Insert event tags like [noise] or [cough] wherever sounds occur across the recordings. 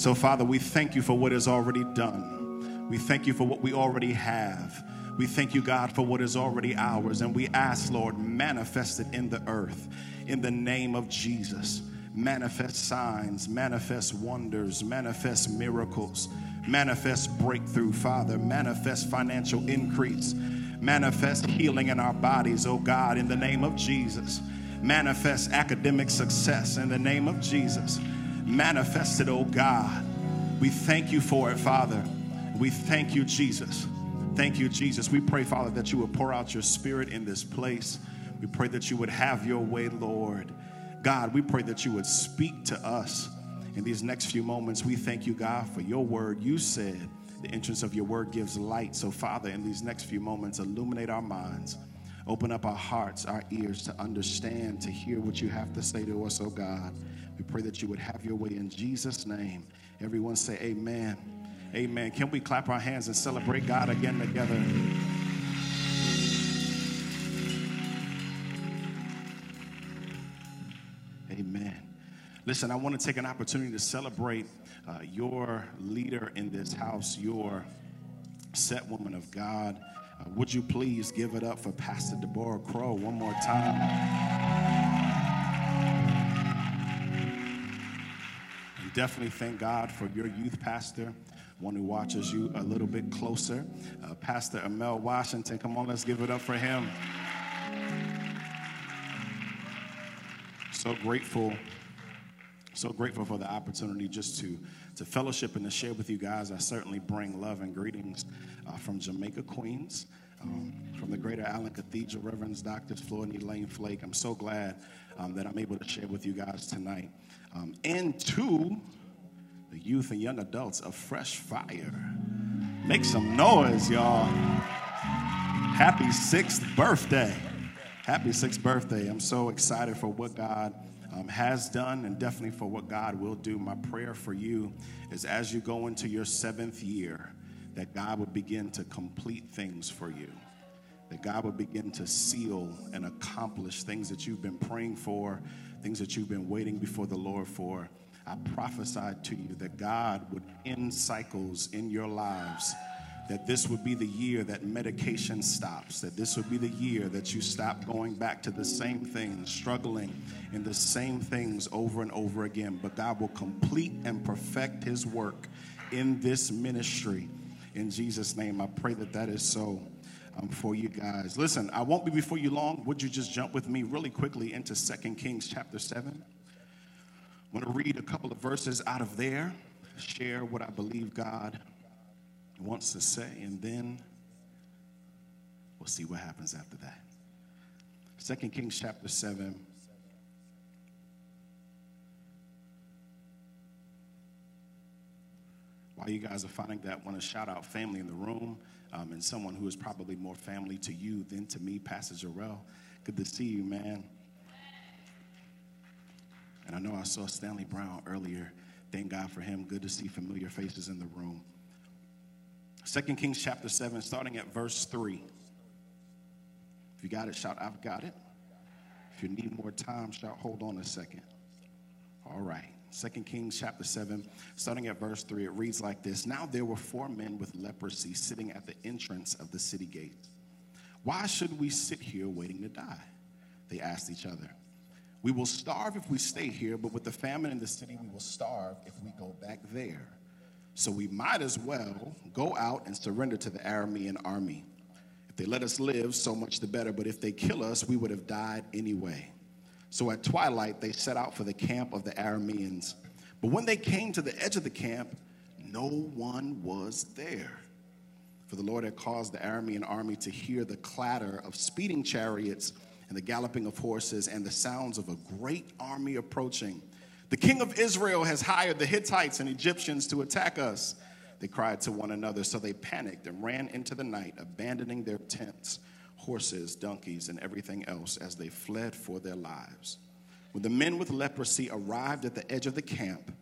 So, Father, we thank you for what is already done. We thank you for what we already have. We thank you, God, for what is already ours. And we ask, Lord, manifest it in the earth in the name of Jesus. Manifest signs, manifest wonders, manifest miracles, manifest breakthrough, Father, manifest financial increase, manifest healing in our bodies, oh God, in the name of Jesus. Manifest academic success in the name of Jesus. Manifest it, oh God. We thank you for it, Father. We thank you, Jesus. Thank you, Jesus. We pray, Father, that you would pour out your spirit in this place. We pray that you would have your way, Lord. God, we pray that you would speak to us in these next few moments. We thank you, God, for your word. You said the entrance of your word gives light. So, Father, in these next few moments, illuminate our minds. Open up our hearts, our ears to understand, to hear what you have to say to us, oh God. We pray that you would have your way in Jesus' name. Everyone say, Amen. Amen. Can we clap our hands and celebrate God again together? Amen. Listen, I want to take an opportunity to celebrate uh, your leader in this house, your set woman of God. Uh, would you please give it up for Pastor Deborah Crow one more time? Definitely thank God for your youth pastor, one who watches you a little bit closer, uh, Pastor Amel Washington. Come on, let's give it up for him. So grateful so grateful for the opportunity just to, to fellowship and to share with you guys. I certainly bring love and greetings uh, from Jamaica, Queens, um, from the Greater Allen Cathedral, Reverends Doctors Floyd and Elaine Flake. I'm so glad um, that I'm able to share with you guys tonight. Um, and to the youth and young adults of Fresh Fire. Make some noise, y'all. Happy sixth birthday. Happy sixth birthday. I'm so excited for what God um, has done and definitely for what God will do. My prayer for you is as you go into your seventh year, that God would begin to complete things for you, that God would begin to seal and accomplish things that you've been praying for, things that you've been waiting before the Lord for. I prophesied to you that God would end cycles in your lives that this would be the year that medication stops, that this would be the year that you stop going back to the same things, struggling in the same things over and over again. But God will complete and perfect His work in this ministry. In Jesus' name, I pray that that is so. Um, for you guys. Listen, I won't be before you long. Would you just jump with me really quickly into Second Kings chapter 7? I want to read a couple of verses out of there, share what I believe God wants to say, and then we'll see what happens after that. Second Kings chapter 7. While you guys are finding that, I want to shout out family in the room um, and someone who is probably more family to you than to me, Pastor Jarrell. Good to see you, man. And I know I saw Stanley Brown earlier. Thank God for him. Good to see familiar faces in the room. Second Kings chapter 7, starting at verse 3. If you got it, shout, I've got it. If you need more time, shout, hold on a second. All right. Second Kings chapter 7, starting at verse 3, it reads like this Now there were four men with leprosy sitting at the entrance of the city gate. Why should we sit here waiting to die? They asked each other. We will starve if we stay here, but with the famine in the city, we will starve if we go back there. So we might as well go out and surrender to the Aramean army. If they let us live, so much the better, but if they kill us, we would have died anyway. So at twilight, they set out for the camp of the Arameans. But when they came to the edge of the camp, no one was there. For the Lord had caused the Aramean army to hear the clatter of speeding chariots and the galloping of horses and the sounds of a great army approaching. The king of Israel has hired the Hittites and Egyptians to attack us. They cried to one another, so they panicked and ran into the night, abandoning their tents, horses, donkeys, and everything else as they fled for their lives. When the men with leprosy arrived at the edge of the camp,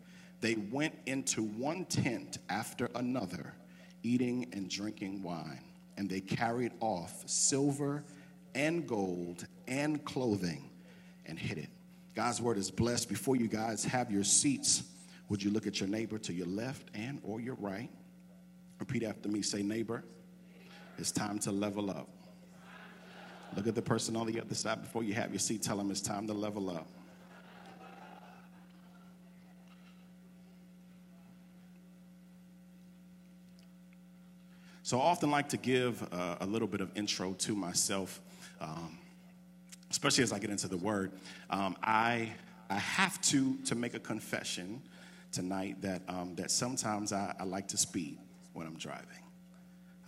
they went into one tent after another, eating and drinking wine. And they carried off silver and gold and clothing and hid it. God's word is blessed. Before you guys have your seats, Would you look at your neighbor to your left and or your right? Repeat after me. Say, neighbor, it's time to level up. Look at the person on the other side before you have your seat. Tell them it's time to level up. So I often like to give uh, a little bit of intro to myself, um, especially as I get into the word. Um, I, I have to, to make a confession tonight that, um, that sometimes I, I like to speed when I'm driving.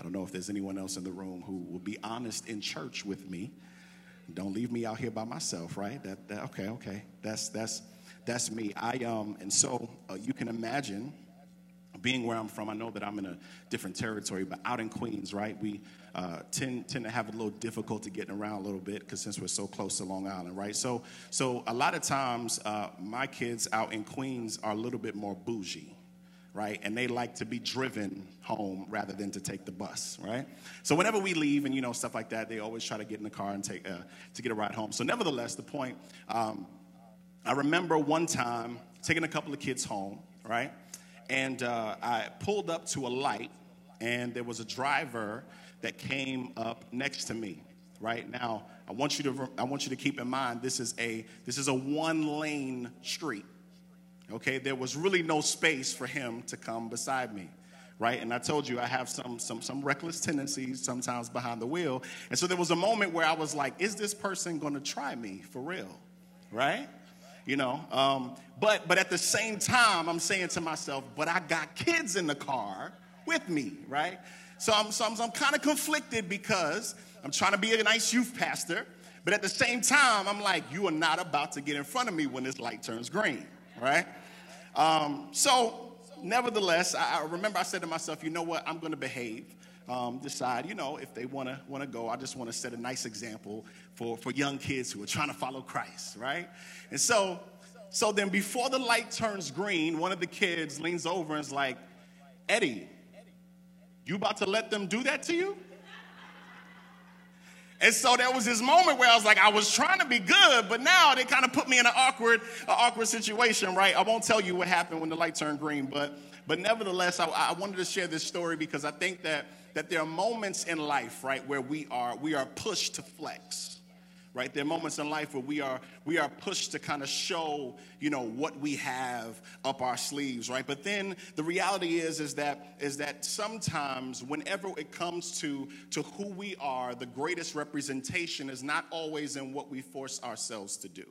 I don't know if there's anyone else in the room who will be honest in church with me. Don't leave me out here by myself, right? That, that okay, okay. That's that's that's me. I um and so uh, you can imagine being where I'm from, I know that I'm in a different territory, but out in Queens, right, we uh, tend tend to have a little difficulty getting around a little bit because since we're so close to Long Island, right? So so a lot of times, uh, my kids out in Queens are a little bit more bougie, right? And they like to be driven home rather than to take the bus, right? So whenever we leave and you know stuff like that, they always try to get in the car and take uh, to get a ride home. So nevertheless, the point. Um, I remember one time taking a couple of kids home, right? And uh, I pulled up to a light, and there was a driver that came up next to me. Right now, I want you to I want you to keep in mind this is a this is a one lane street. Okay, there was really no space for him to come beside me right? And I told you I have some some some reckless tendencies sometimes behind the wheel. And so there was a moment where I was like, is this person to try me for real? Right? You know, um, but but at the same time, I'm saying to myself, but I got kids in the car with me, right? So I'm so I'm, I'm kind of conflicted because I'm trying to be a nice youth pastor, but at the same time, I'm like, you are not about to get in front of me when this light turns green, right? Um, so, nevertheless, I, I, remember I said to myself, you know what? I'm going to behave. Um, decide, you know, if they want to want to go. I just want to set a nice example for for young kids who are trying to follow Christ, right? And so, so then before the light turns green, one of the kids leans over and is like, Eddie, you about to let them do that to you? And so there was this moment where I was like, I was trying to be good, but now they kind of put me in an awkward, an awkward situation, right? I won't tell you what happened when the light turned green, but but nevertheless, I, I wanted to share this story because I think that that there are moments in life, right, where we are we are pushed to flex right? There are moments in life where we are we are pushed to kind of show you know what we have up our sleeves right? But then the reality is is that is that sometimes whenever it comes to to who we are the greatest representation is not always in what we force ourselves to do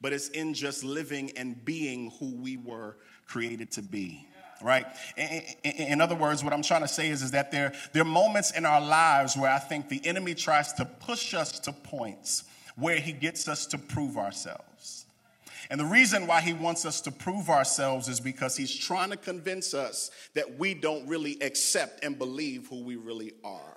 but it's in just living and being who we were created to be right? In other words, what I'm trying to say is, is that there, there are moments in our lives where I think the enemy tries to push us to points where he gets us to prove ourselves. And the reason why he wants us to prove ourselves is because he's trying to convince us that we don't really accept and believe who we really are.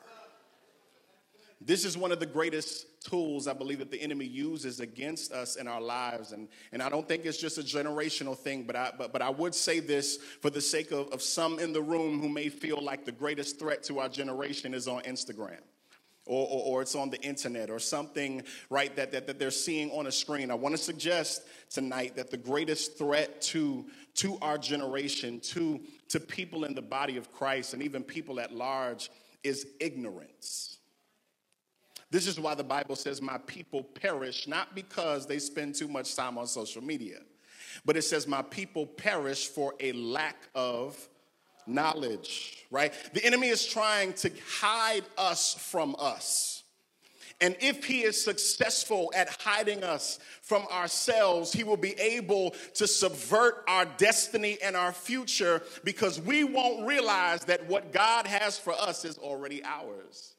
This is one of the greatest tools I believe that the enemy uses against us in our lives. And, and I don't think it's just a generational thing, but I, but, but I would say this for the sake of, of some in the room who may feel like the greatest threat to our generation is on Instagram. Or, or, or, it's on the internet or something, right, that, that, that they're seeing on a screen. I want to suggest tonight that the greatest threat to, to our generation, to, to people in the body of Christ, and even people at large, is ignorance. This is why the Bible says, My people perish, not because they spend too much time on social media, but it says, My people perish for a lack of knowledge, right? The enemy is trying to hide us from us. And if he is successful at hiding us from ourselves, he will be able to subvert our destiny and our future because we won't realize that what God has for us is already ours.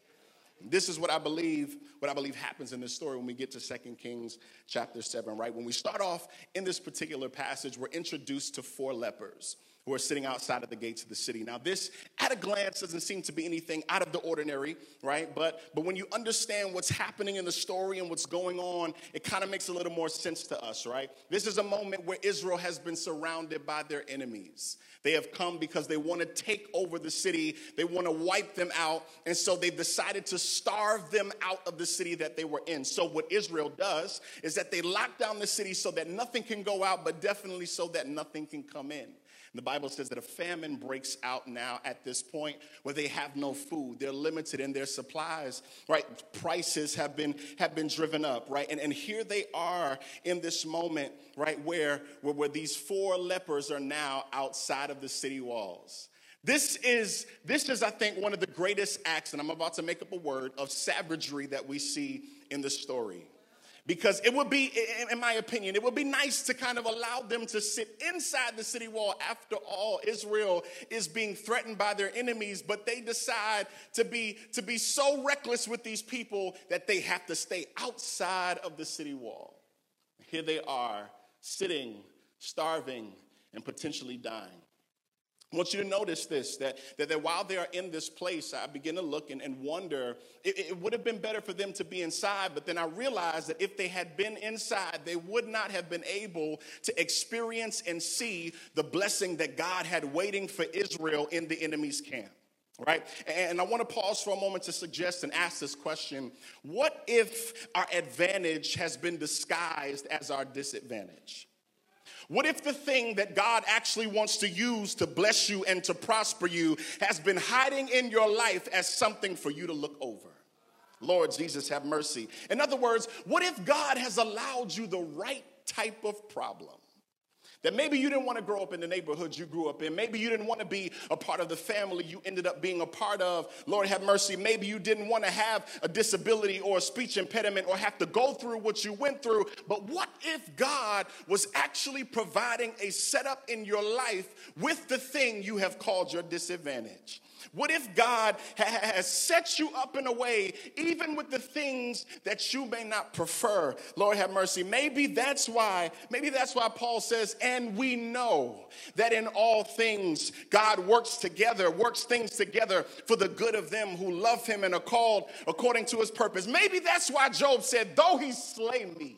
This is what I believe, what I believe happens in this story when we get to 2 Kings chapter 7, right? When we start off in this particular passage, we're introduced to four lepers who are sitting outside of the gates of the city. Now, this at a glance doesn't seem to be anything out of the ordinary, right? But but when you understand what's happening in the story and what's going on, it kind of makes a little more sense to us, right? This is a moment where Israel has been surrounded by their enemies. They have come because they want to take over the city, they want to wipe them out, and so they've decided to starve them out of the city that they were in. So, what Israel does is that they lock down the city so that nothing can go out, but definitely so that nothing can come in. The Bible says that a famine breaks out now at this point where they have no food. They're limited in their supplies, right? Prices have been have been driven up, right? And, and here they are in this moment, right, where, where, where these four lepers are now outside of the city walls. This is, this is, I think, one of the greatest acts, and I'm about to make up a word, of savagery that we see in the story. Because it would be, in my opinion, it would be nice to kind of allow them to sit inside the city wall. After all, Israel is being threatened by their enemies, but they decide to be, to be so reckless with these people that they have to stay outside of the city wall. Here they are, sitting, starving, and potentially dying. I want you to notice this that, that, that while they are in this place, I begin to look and, and wonder it, it would have been better for them to be inside, but then I realized that if they had been inside, they would not have been able to experience and see the blessing that God had waiting for Israel in the enemy's camp right? And I want to pause for a moment to suggest and ask this question What if our advantage has been disguised as our disadvantage? What if the thing that God actually wants to use to bless you and to prosper you has been hiding in your life as something for you to look over? Lord Jesus, have mercy. In other words, what if God has allowed you the right type of problem? That maybe you didn't want to grow up in the neighborhood you grew up in. Maybe you didn't want to be a part of the family you ended up being a part of. Lord have mercy. Maybe you didn't want to have a disability or a speech impediment or have to go through what you went through. But what if God was actually providing a setup in your life with the thing you have called your disadvantage? What if God has set you up in a way, even with the things that you may not prefer? Lord have mercy. Maybe that's why, maybe that's why Paul says, and we know that in all things God works together, works things together for the good of them who love him and are called according to his purpose. Maybe that's why Job said, though he slay me,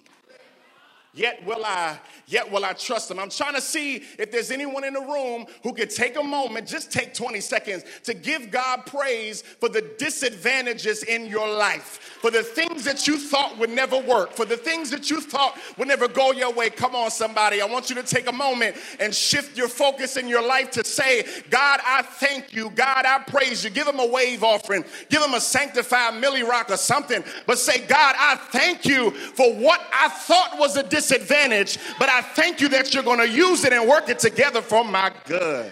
yet will I, yet will I trust him. I'm trying to see if there's anyone in the room who could take a moment, just take 20 seconds to give God praise for the disadvantages in your life, for the things that you thought would never work, for the things that you thought would never go your way. Come on, somebody. I want you to take a moment and shift your focus in your life to say, God, I thank you. God, I praise you. Give him a wave offering. Give him a sanctified Milly Rock or something. But say, God, I thank you for what I thought was a disadvantage disadvantage, but I thank you that you're going to use it and work it together for my good.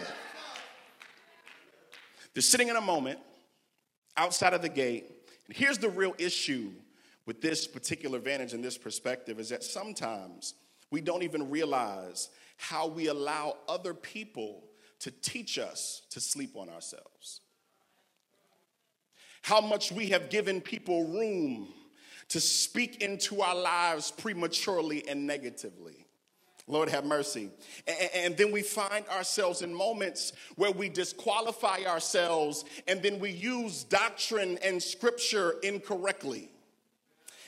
They're sitting in a moment outside of the gate. And here's the real issue with this particular vantage and this perspective is that sometimes we don't even realize how we allow other people to teach us to sleep on ourselves. How much we have given people room to speak into our lives prematurely and negatively. Lord have mercy. And, then we find ourselves in moments where we disqualify ourselves and then we use doctrine and scripture incorrectly.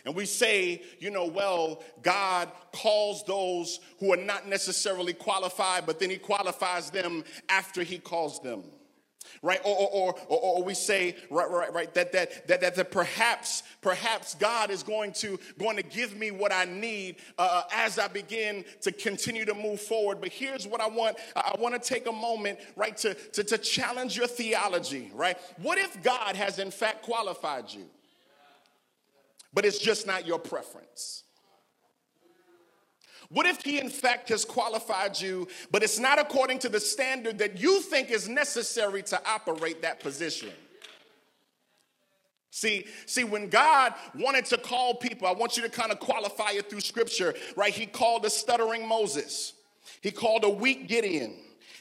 And we say, you know, well, God calls those who are not necessarily qualified, but then He qualifies them after He calls them right? Or, or, or, or, we say, right, right, right, that, that, that, that, that perhaps, perhaps God is going to, going to give me what I need uh, as I begin to continue to move forward. But here's what I want. I want to take a moment, right, to, to, to challenge your theology, right? What if God has in fact qualified you, but it's just not your preference? What if he, in fact, has qualified you, but it's not according to the standard that you think is necessary to operate that position? See, see, when God wanted to call people, I want you to kind of qualify it through scripture, right? He called a stuttering Moses, he called a weak Gideon.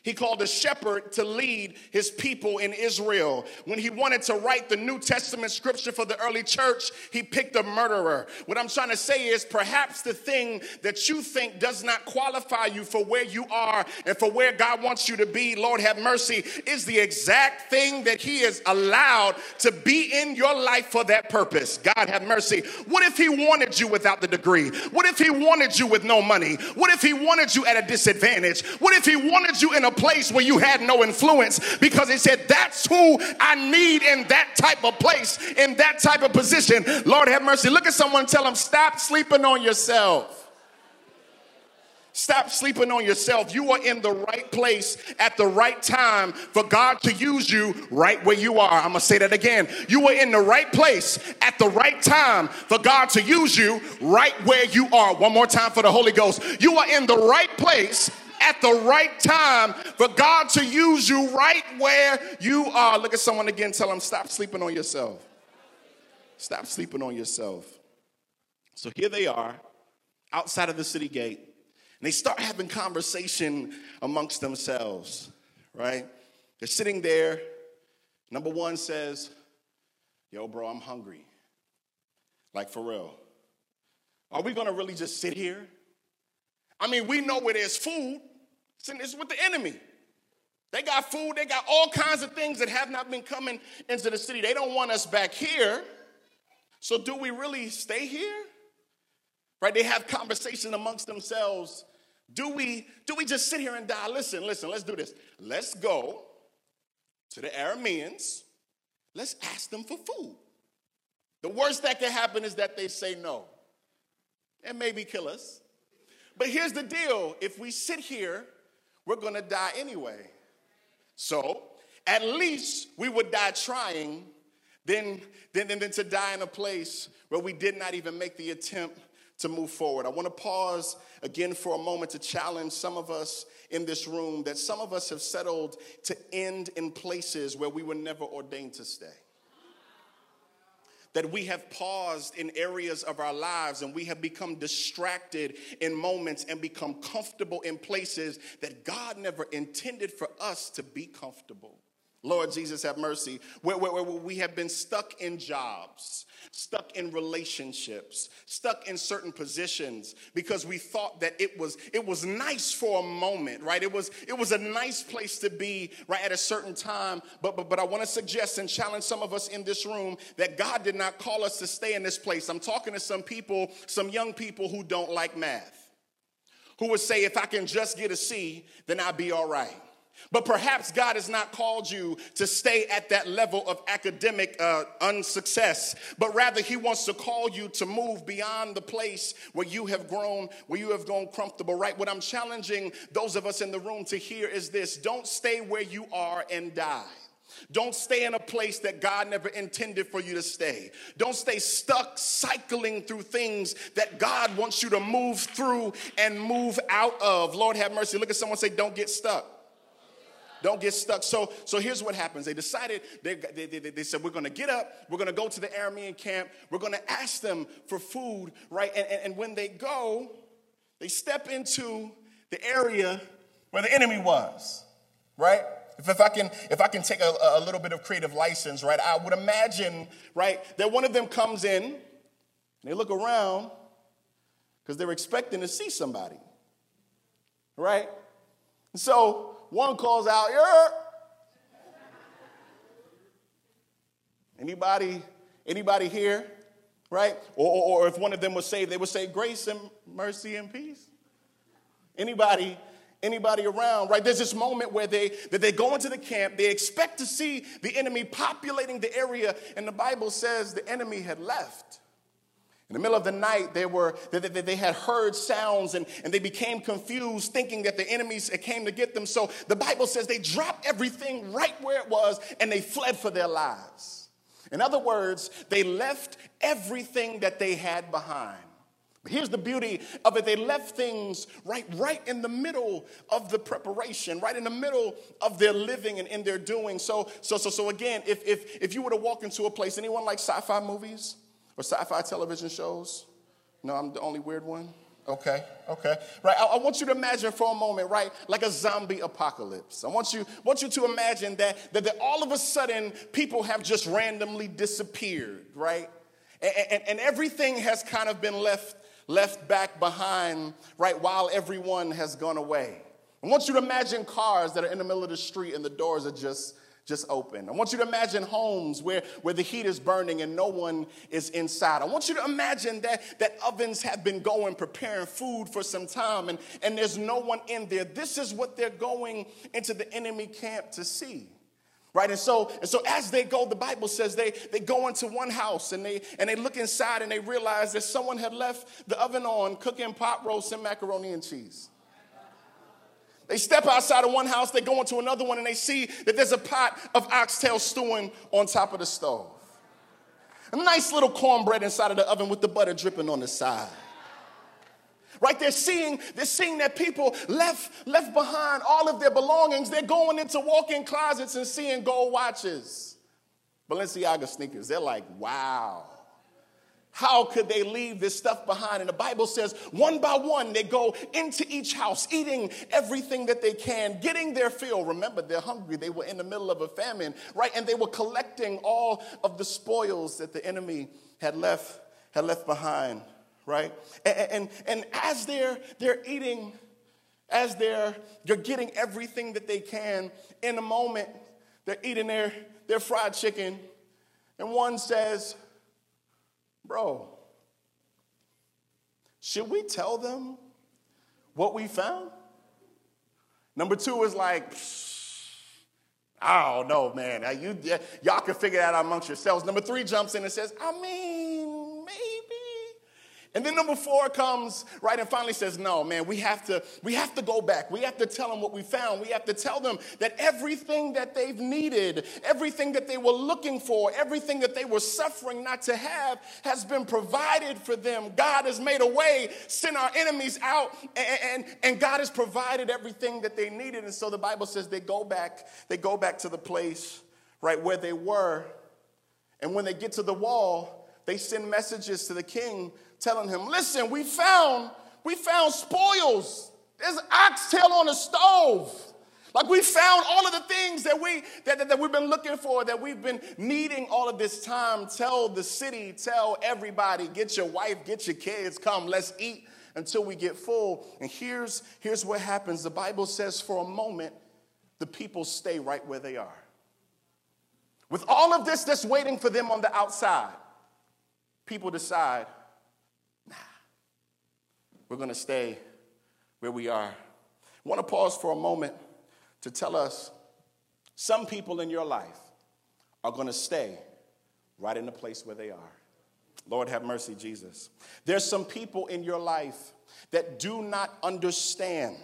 He called a shepherd to lead his people in Israel. When he wanted to write the New Testament scripture for the early church, he picked a murderer. What I'm trying to say is perhaps the thing that you think does not qualify you for where you are and for where God wants you to be, Lord have mercy, is the exact thing that he has allowed to be in your life for that purpose. God have mercy. What if he wanted you without the degree? What if he wanted you with no money? What if he wanted you at a disadvantage? What if he wanted you in a place where you had no influence because he said, That's who I need in that type of place, in that type of position. Lord have mercy. Look at someone tell them, Stop sleeping on yourself. Stop sleeping on yourself. You are in the right place at the right time for God to use you right where you are. I'm going to say that again. You are in the right place at the right time for God to use you right where you are. One more time for the Holy Ghost. You are in the right place at the right time for God to use you right where you are. Look at someone again, tell them, stop sleeping on yourself. Stop sleeping on yourself. So here they are outside of the city gate, and they start having conversation amongst themselves, right? They're sitting there. Number one says, Yo, bro, I'm hungry. Like for real. Are we gonna really just sit here? I mean, we know where there's food. It's with the enemy. They got food, they got all kinds of things that have not been coming into the city. They don't want us back here. So, do we really stay here? Right? They have conversation amongst themselves. Do we do we just sit here and die? Listen, listen, let's do this. Let's go to the Arameans. Let's ask them for food. The worst that can happen is that they say no and maybe kill us. But here's the deal if we sit here, we're gonna die anyway. So at least we would die trying than, than, than to die in a place where we did not even make the attempt to move forward. I want to pause again for a moment to challenge some of us in this room that some of us have settled to end in places where we were never ordained to stay that we have paused in areas of our lives and we have become distracted in moments and become comfortable in places that God never intended for us to be comfortable. Lord Jesus, have mercy. Where, where, where, we have been stuck in jobs, stuck in relationships, stuck in certain positions because we thought that it was it was nice for a moment, right? It was it was a nice place to be right at a certain time. But but but I want to suggest and challenge some of us in this room that God did not call us to stay in this place. I'm talking to some people, some young people who don't like math, who would say, if I can just get a C, then I'll be all right. But perhaps God has not called you to stay at that level of academic uh, unsuccess, but rather He wants to call you to move beyond the place where you have grown, where you have grown comfortable, right? What I'm challenging those of us in the room to hear is this don't stay where you are and die. Don't stay in a place that God never intended for you to stay. Don't stay stuck cycling through things that God wants you to move through and move out of. Lord have mercy. Look at someone say, Don't get stuck. Don't get stuck. So, so here's what happens. They decided, they, they, they, they said, we're going to get up, we're going to go to the Aramean camp, we're going to ask them for food, right? And, and, and when they go, they step into the area where the enemy was, right? If, if I can, if I can take a, a little bit of creative license, right? I would imagine, right, that one of them comes in, they look around because they're expecting to see somebody, right? So one calls out, yeah. Anybody, anybody here? Right? Or, or, or if one of them was saved, they would say grace and mercy and peace. Anybody, anybody around, right? There's this moment where they that they go into the camp, they expect to see the enemy populating the area, and the Bible says the enemy had left. In the middle of the night, they, were, they, they, they, had heard sounds and, and they became confused, thinking that the enemies came to get them. So the Bible says they dropped everything right where it was and they fled for their lives. In other words, they left everything that they had behind. But here's the beauty of it. They left things right, right in the middle of the preparation, right in the middle of their living and in their doing. So, so, so, so again, if, if, if you were to walk into a place, anyone like sci-fi movies? Or sci-fi television shows? No, I'm the only weird one. Okay, okay. Right. I, I, want you to imagine for a moment, right, like a zombie apocalypse. I want you, want you to imagine that, that, that all of a sudden people have just randomly disappeared, right? And, and, and everything has kind of been left, left back behind, right, while everyone has gone away. I want you to imagine cars that are in the middle of the street and the doors are just just open. I want you to imagine homes where, where the heat is burning and no one is inside. I want you to imagine that, that ovens have been going preparing food for some time and, and there's no one in there. This is what they're going into the enemy camp to see. Right, and so and so as they go, the Bible says they they go into one house and they and they look inside and they realize that someone had left the oven on cooking pot roast and macaroni and cheese. They step outside of one house, they go into another one, and they see that there's a pot of oxtail stewing on top of the stove. A nice little cornbread inside of the oven with the butter dripping on the side. Right? They're seeing, they're seeing that people left, left behind all of their belongings. They're going into walk-in closets and seeing gold watches, Balenciaga sneakers. They're like, wow. How could they leave this stuff behind? And the Bible says, one by one, they go into each house, eating everything that they can, getting their fill. Remember, they're hungry. They were in the middle of a famine, right? And they were collecting all of the spoils that the enemy had left, had left behind, right? And, and, and as they're, they're eating, as they're, they're getting everything that they can, in a moment, they're eating their, their fried chicken, and one says, Bro, should we tell them what we found? Number two is like, I don't know, man. You, y'all can figure that out amongst yourselves. Number three jumps in and says, I mean. And then number four comes, right, and finally says, no, man, we have to, we have to go back. We have to tell them what we found. We have to tell them that everything that they've needed, everything that they were looking for, everything that they were suffering not to have has been provided for them. God has made a way, sent our enemies out, and, and, and God has provided everything that they needed. And so the Bible says they go back, they go back to the place, right, where they were. And when they get to the wall, they send messages to the king telling him, listen, we found, we found spoils. There's oxtail on the stove. Like we found all of the things that we that, that, that, we've been looking for, that we've been needing all of this time. Tell the city, tell everybody, get your wife, get your kids, come, let's eat until we get full. And here's, here's what happens. The Bible says for a moment, the people stay right where they are. With all of this that's waiting for them on the outside, people decide we're going to stay where we are. I want to pause for a moment to tell us some people in your life are going to stay right in the place where they are. Lord, have mercy, Jesus. There's some people in your life that do not understand.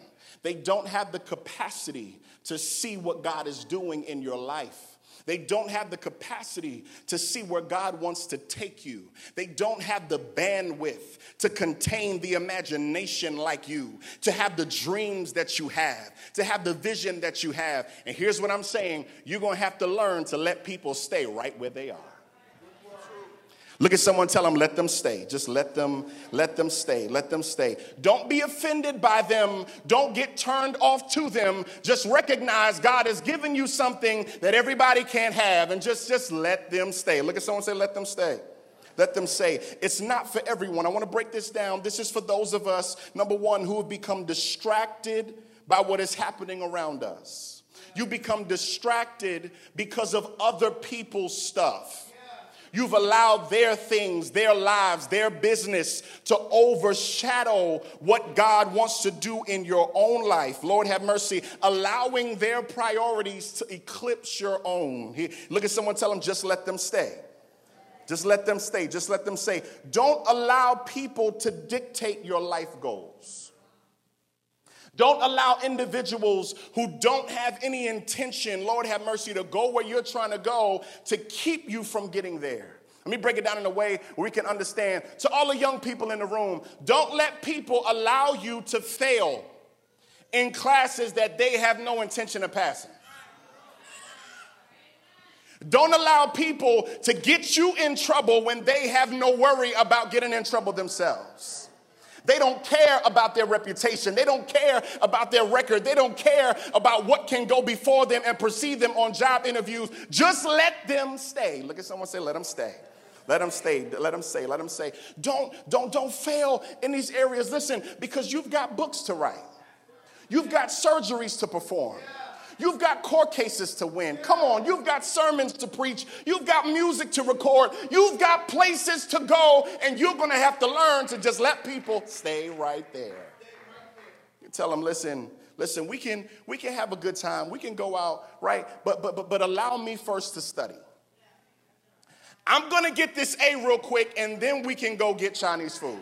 They don't have the capacity to see what God is doing in your life. They don't have the capacity to see where God wants to take you. They don't have the bandwidth to contain the imagination like you, to have the dreams that you have, to have the vision that you have. And here's what I'm saying you're going to have to learn to let people stay right where they are. Look at someone, tell them, let them stay. Just let them, let them stay. Let them stay. Don't be offended by them. Don't get turned off to them. Just recognize God has given you something that everybody can't have and just, just let them stay. Look at someone, say, let them stay. Let them say, it's not for everyone. I want to break this down. This is for those of us, number one, who have become distracted by what is happening around us. You become distracted because of other people's stuff. You've allowed their things, their lives, their business to overshadow what God wants to do in your own life. Lord, have mercy. Allowing their priorities to eclipse your own. Look at someone, tell them, just let them stay. Just let them stay. Just let them say. Don't allow people to dictate your life goals. Don't allow individuals who don't have any intention, Lord have mercy, to go where you're trying to go to keep you from getting there. Let me break it down in a way where we can understand. To all the young people in the room, don't let people allow you to fail in classes that they have no intention of passing. Don't allow people to get you in trouble when they have no worry about getting in trouble themselves. They don't care about their reputation. They don't care about their record. They don't care about what can go before them and precede them on job interviews. Just let them stay. Look at someone say, let them stay. Let them stay. Let them say. Let them say. Don't, don't, don't fail in these areas. Listen, because you've got books to write. You've got surgeries to perform. You've got court cases to win. Come on, you've got sermons to preach. You've got music to record. You've got places to go, and you're going to have to learn to just let people stay right there. You tell them, listen, listen, we can we can have a good time. We can go out, right? But but but, but allow me first to study. I'm going to get this A real quick, and then we can go get Chinese food.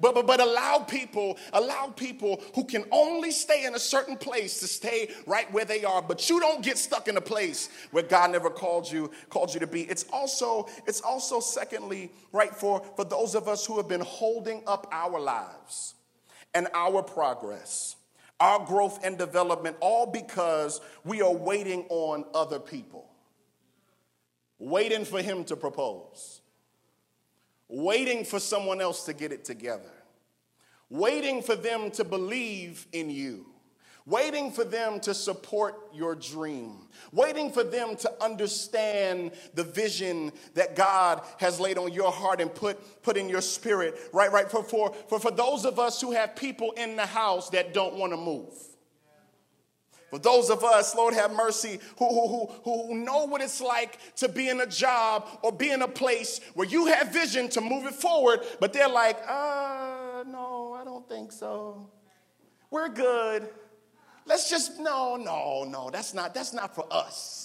But, but, but allow people, allow people who can only stay in a certain place to stay right where they are. But you don't get stuck in a place where God never called you, called you to be. It's also, it's also secondly, right, for, for those of us who have been holding up our lives and our progress, our growth and development, all because we are waiting on other people, waiting for him to propose waiting for someone else to get it together, waiting for them to believe in you, waiting for them to support your dream, waiting for them to understand the vision that God has laid on your heart and put, put in your spirit, right? Right. For, for, for, for those of us who have people in the house that don't want to move for those of us, Lord have mercy, who, who, who, who know what it's like to be in a job or be in a place where you have vision to move it forward, but they're like, uh, no, I don't think so. We're good. Let's just, no, no, no, that's not, that's not for us.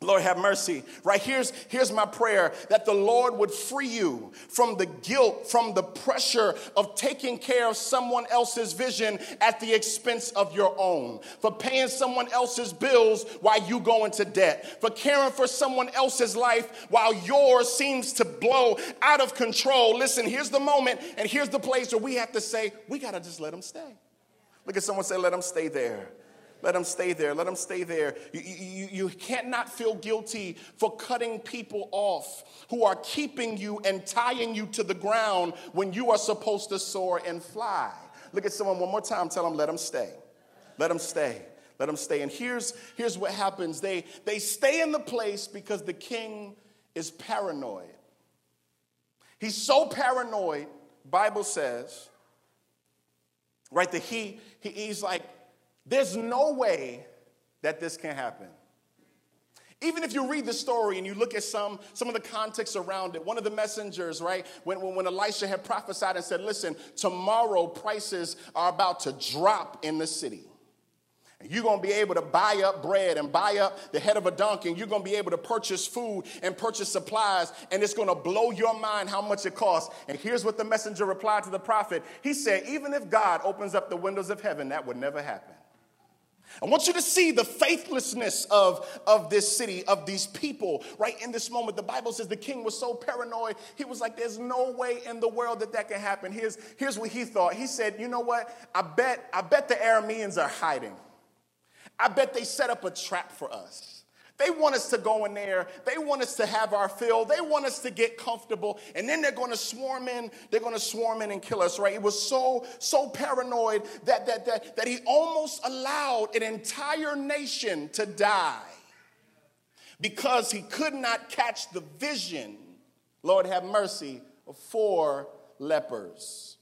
Lord have mercy. Right here's here's my prayer that the Lord would free you from the guilt, from the pressure of taking care of someone else's vision at the expense of your own. For paying someone else's bills while you go into debt. For caring for someone else's life while yours seems to blow out of control. Listen, here's the moment and here's the place where we have to say, we got to just let them stay. Look at someone say, let them stay there. Let them stay there. Let them stay there. You, you, you cannot feel guilty for cutting people off who are keeping you and tying you to the ground when you are supposed to soar and fly. Look at someone one more time. Tell them, let them stay. Let them stay. Let them stay. And here's, here's what happens they, they stay in the place because the king is paranoid. He's so paranoid, Bible says, right, that he, he he's like, there's no way that this can happen. Even if you read the story and you look at some, some of the context around it, one of the messengers, right, when, when Elisha had prophesied and said, Listen, tomorrow prices are about to drop in the city. And you're going to be able to buy up bread and buy up the head of a donkey, and you're going to be able to purchase food and purchase supplies, and it's going to blow your mind how much it costs. And here's what the messenger replied to the prophet He said, Even if God opens up the windows of heaven, that would never happen. I want you to see the faithlessness of, of this city, of these people, right in this moment. The Bible says the king was so paranoid, he was like, There's no way in the world that that can happen. Here's, here's what he thought. He said, You know what? I bet, I bet the Arameans are hiding. I bet they set up a trap for us. They want us to go in there. They want us to have our fill. They want us to get comfortable. And then they're going to swarm in. They're going to swarm in and kill us, right? He was so, so paranoid that, that, that, that he almost allowed an entire nation to die because he could not catch the vision, Lord have mercy, of four lepers.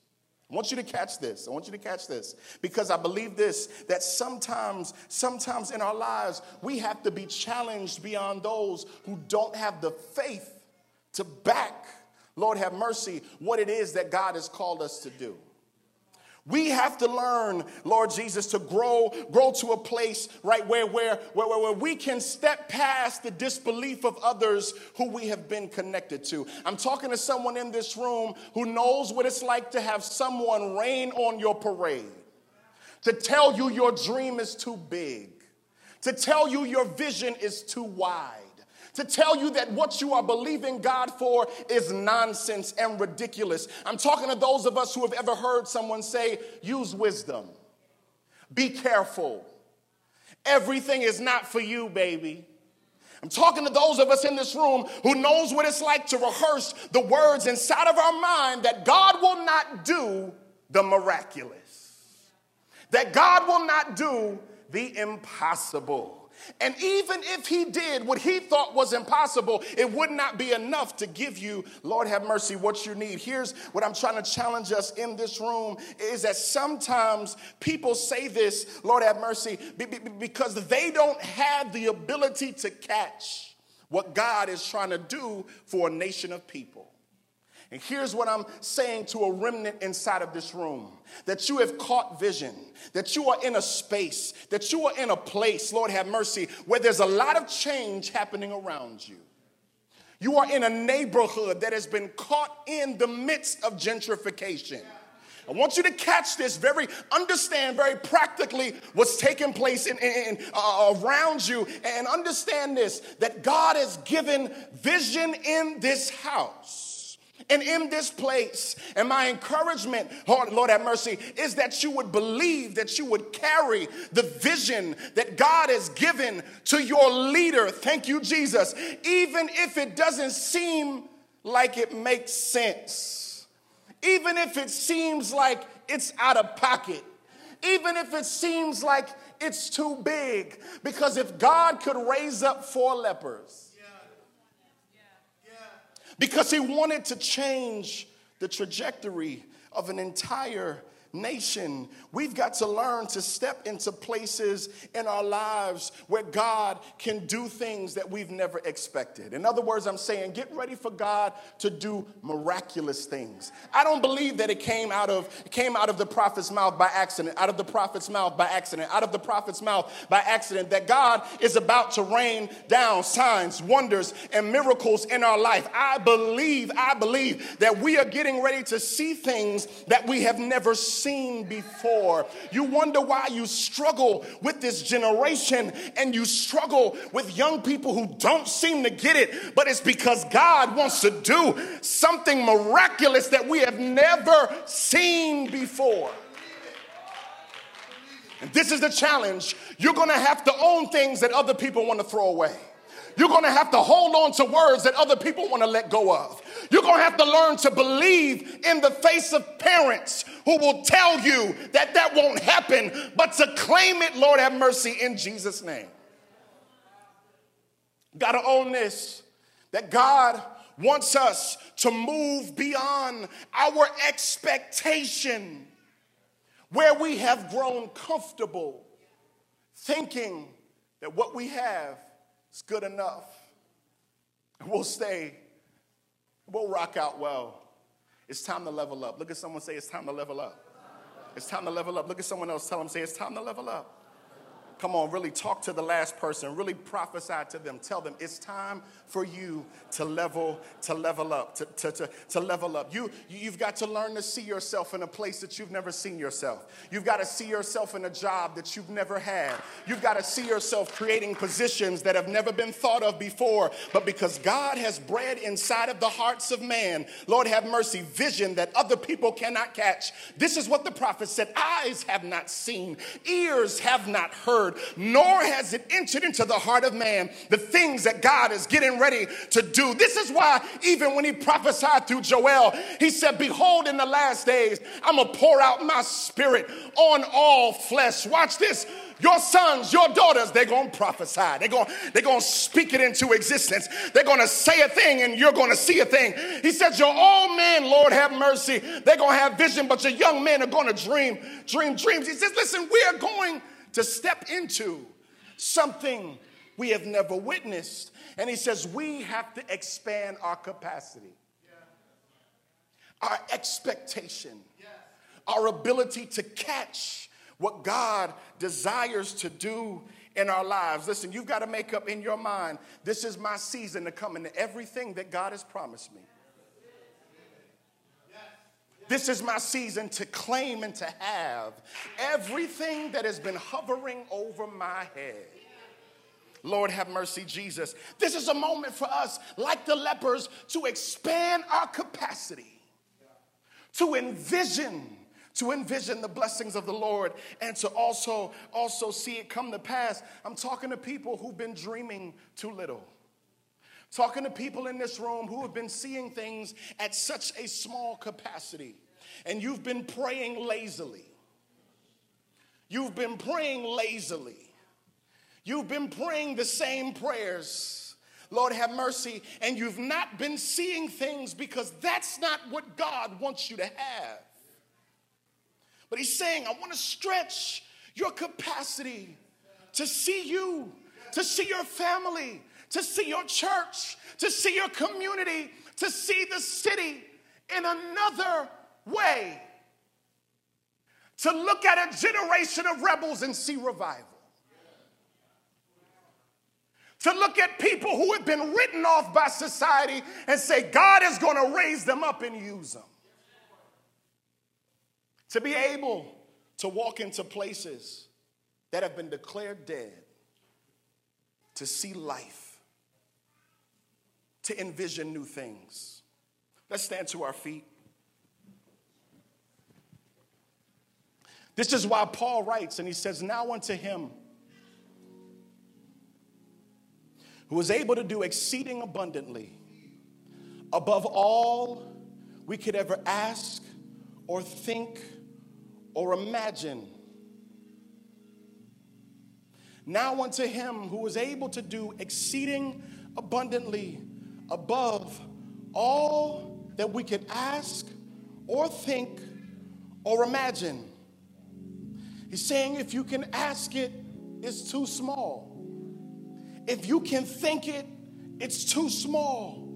I want you to catch this. I want you to catch this because I believe this that sometimes, sometimes in our lives, we have to be challenged beyond those who don't have the faith to back, Lord have mercy, what it is that God has called us to do. We have to learn, Lord Jesus, to grow, grow to a place, right, where, where, where, where we can step past the disbelief of others who we have been connected to. I'm talking to someone in this room who knows what it's like to have someone rain on your parade, to tell you your dream is too big, to tell you your vision is too wide to tell you that what you are believing God for is nonsense and ridiculous. I'm talking to those of us who have ever heard someone say, use wisdom, be careful. Everything is not for you, baby. I'm talking to those of us in this room who knows what it's like to rehearse the words inside of our mind that God will not do the miraculous. That God will not do the impossible. And even if he did what he thought was impossible, it would not be enough to give you, Lord have mercy, what you need. Here's what I'm trying to challenge us in this room is that sometimes people say this, Lord have mercy, because they don't have the ability to catch what God is trying to do for a nation of people. And here's what I'm saying to a remnant inside of this room that you have caught vision, that you are in a space, that you are in a place, Lord have mercy, where there's a lot of change happening around you. You are in a neighborhood that has been caught in the midst of gentrification. I want you to catch this very, understand very practically what's taking place in, in, in uh, around you, and understand this that God has given vision in this house and in this place. And my encouragement, Lord, have mercy, is that you would believe, that you would carry the vision that God has given to your leader. Thank you, Jesus. Even if it doesn't seem like it makes sense even if it seems like it's out of pocket, even if it seems like it's too big. Because if God could raise up four lepers, because he wanted to change the trajectory of an entire nation, we've got to learn to step into places in our lives where God can do things that we've never expected. In other words, I'm saying get ready for God to do miraculous things. I don't believe that it came out of came out of the prophet's mouth by accident, out of the prophet's mouth by accident, out of the prophet's mouth by accident that God is about to rain down signs, wonders and miracles in our life. I believe, I believe that we are getting ready to see things that we have never seen seen before. You wonder why you struggle with this generation and you struggle with young people who don't seem to get it, but it's because God wants to do something miraculous that we have never seen before. And this is the challenge. You're gonna have to own things that other people wanna throw away. You're going to have to hold on to words that other people want to let go of. You're going to have to learn to believe in the face of parents who will tell you that that won't happen, but to claim it, Lord have mercy, in Jesus' name. Got to own this that God wants us to move beyond our expectation where we have grown comfortable thinking that what we have is good enough. We'll stay, we'll rock out well. It's time to level up. Look at someone say, It's time to level up. It's time to level up. Look at someone else, tell them, say, It's time to level up. Come on, really talk to the last person. Really prophesy to them. Tell them it's time for you to level, to level up, to, to, to, to level up. You, you've got to learn to see yourself in a place that you've never seen yourself. You've got to see yourself in a job that you've never had. You've got to see yourself creating positions that have never been thought of before. But because God has bred inside of the hearts of man, Lord have mercy, vision that other people cannot catch. This is what the prophet said Eyes have not seen, ears have not heard nor has it entered into the heart of man the things that God is getting ready to do. This is why, even when he prophesied through Joel, he said, Behold, in the last days, I'm gonna pour out my spirit on all flesh. Watch this. Your sons, your daughters, they're gonna prophesy. They're gonna, they're gonna speak it into existence. They're gonna say a thing and you're gonna see a thing. He said, Your old men, Lord have mercy, they're gonna have vision, but your young men are gonna dream, dream dreams. He says, Listen, we are going to step into something we have never witnessed. And he says, we have to expand our capacity, our expectation, our ability to catch what God desires to do in our lives. Listen, you've got to make up in your mind this is my season to come into everything that God has promised me. This is my season to claim and to have everything that has been hovering over my head. Lord, have mercy, Jesus. This is a moment for us, like the lepers, to expand our capacity, to envision to envision the blessings of the Lord and to also also see it come to pass. I'm talking to people who've been dreaming too little. Talking to people in this room who have been seeing things at such a small capacity and you've been praying lazily. You've been praying lazily. You've been praying the same prayers. Lord, have mercy. And you've not been seeing things because that's not what God wants you to have. But He's saying, I want to stretch your capacity to see you, to see your family, to see your church, to see your community, to see the city in another way to look at a generation of rebels and see revival. to look at people who have been written off by society and say, God is going to raise them up and use them. To be able to walk into places that have been declared dead, to see life, to envision new things. Let's stand to our feet. This is why Paul writes, and he says, Now unto him who is able to do exceeding abundantly above all we could ever ask or think or imagine. Now unto him who is able to do exceeding abundantly above all that we could ask or think or imagine. He's saying if you can ask it, it's too small. If you can think it, it's too small.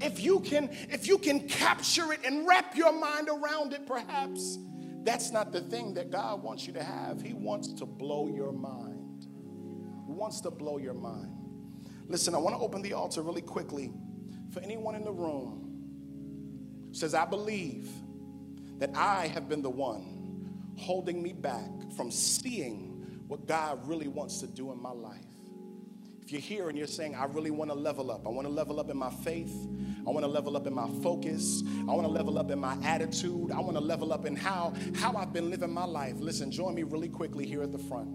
If you can if you can capture it and wrap your mind around it perhaps that's not the thing that God wants you to have. He wants to blow your mind. He wants to blow your mind. Listen, I want to open the altar really quickly for anyone in the room says I believe that I have been the one holding me back from seeing what God really wants to do in my life. If you're here and you're saying, I really want to level up, I want to level up in my faith, I want to level up in my focus, I want to level up in my attitude, I want to level up in how, how I've been living my life. Listen, join me really quickly here at the front.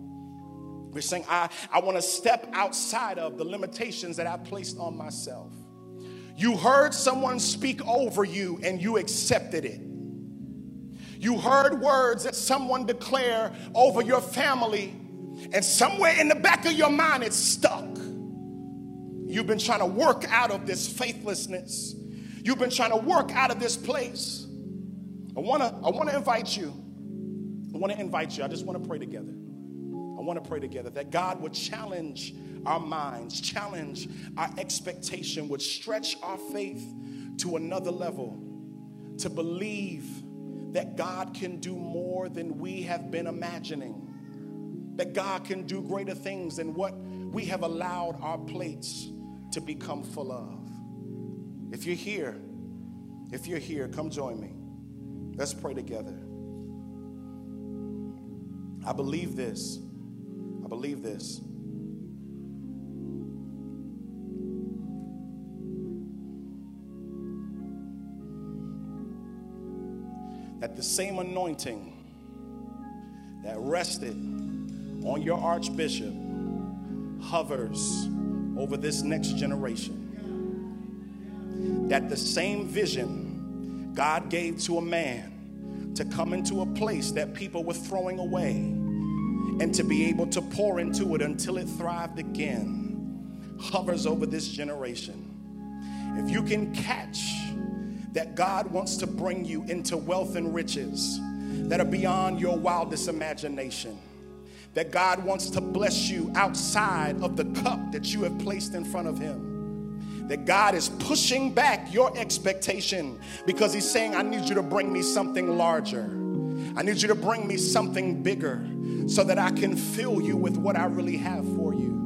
We're saying, I, I want to step outside of the limitations that I placed on myself. You heard someone speak over you and you accepted it. You heard words that someone declare over your family, and somewhere in the back of your mind, it's stuck. You've been trying to work out of this faithlessness. You've been trying to work out of this place. I want to I want to invite you. I want to invite you. I just want to pray together. I want to pray together that God would challenge our minds, challenge our expectation, would stretch our faith to another level to believe that God can do more than we have been imagining, that God can do greater things than what we have allowed our plates to become full of. If you're here, if you're here, come join me. Let's pray together. I believe this. I believe this. That the same anointing that rested on your archbishop hovers over this next generation. That the same vision God gave to a man to come into a place that people were throwing away and to be able to pour into it until it thrived again hovers over this generation. If you can catch that God wants to bring you into wealth and riches that are beyond your wildest imagination that God wants to bless you outside of the cup that you have placed in front of Him. That God is pushing back your expectation because He's saying, I need you to bring me something larger. I need you to bring me something bigger so that I can fill you with what I really have for you.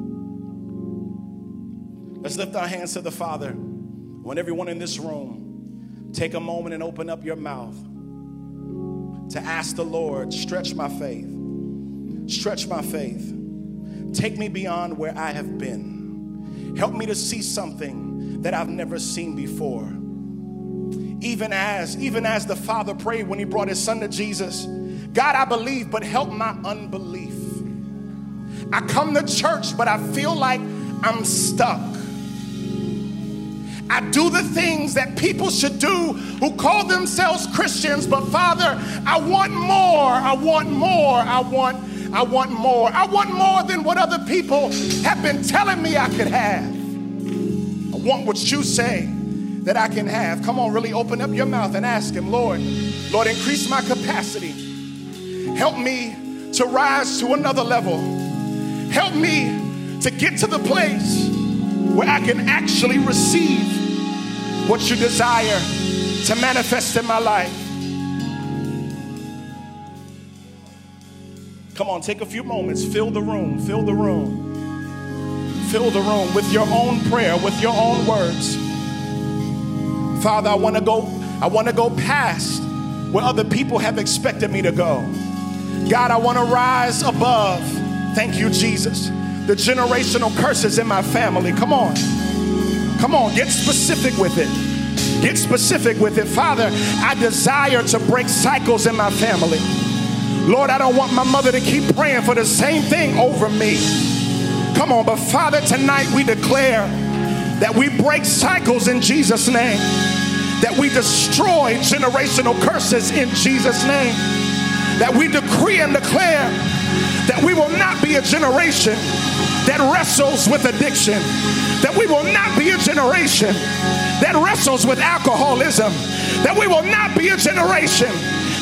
Let's lift our hands to the Father. Want everyone in this room, take a moment and open up your mouth to ask the Lord, stretch my faith. Stretch my faith. Take me beyond where I have been. Help me to see something that I've never seen before. Even as, even as the Father prayed when he brought his son to Jesus, God, I believe, but help my unbelief. I come to church, but I feel like I'm stuck. I do the things that people should do who call themselves Christians, but Father, I want more. I want more. I want I want more. I want more than what other people have been telling me I could have. I want what you say that I can have. Come on, really open up your mouth and ask Him, Lord, Lord, increase my capacity. Help me to rise to another level. Help me to get to the place where I can actually receive what you desire to manifest in my life. Come on, take a few moments, fill the room, fill the room. Fill the room with your own prayer, with your own words. Father, I want to go, I want to go past where other people have expected me to go. God, I want to rise above. Thank you, Jesus. The generational curses in my family. Come on. Come on, get specific with it. Get specific with it. Father, I desire to break cycles in my family. Lord, I don't want my mother to keep praying for the same thing over me. Come on, but Father, tonight we declare that we break cycles in Jesus' name, that we destroy generational curses in Jesus' name, that we decree and declare that we will not be a generation that wrestles with addiction, that we will not be a generation that wrestles with alcoholism, that we will not be a generation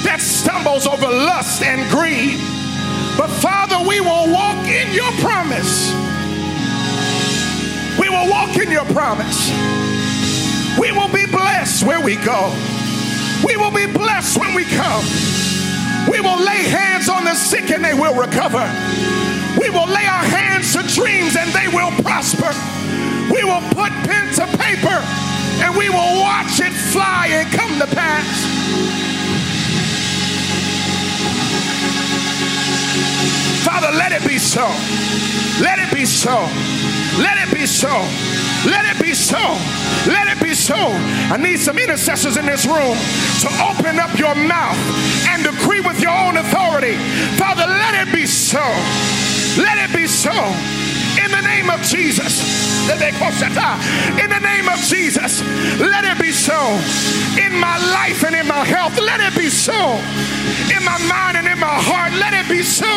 that stumbles over lust and greed. But Father, we will walk in your promise. We will walk in your promise. We will be blessed where we go. We will be blessed when we come. We will lay hands on the sick and they will recover. We will lay our hands to dreams and they will prosper. We will put pen to paper and we will watch it fly and come to pass. Father, let it be so. Let it be so. Let it be so. Let it be so. Let it be so. I need some intercessors in this room to open up your mouth and decree with your own authority. Father, let it be so. Let it be so. In the name of Jesus. In the name of Jesus. Let it be so. In my life and in my health. Let it be so. In my mind and in my heart. Let it be so.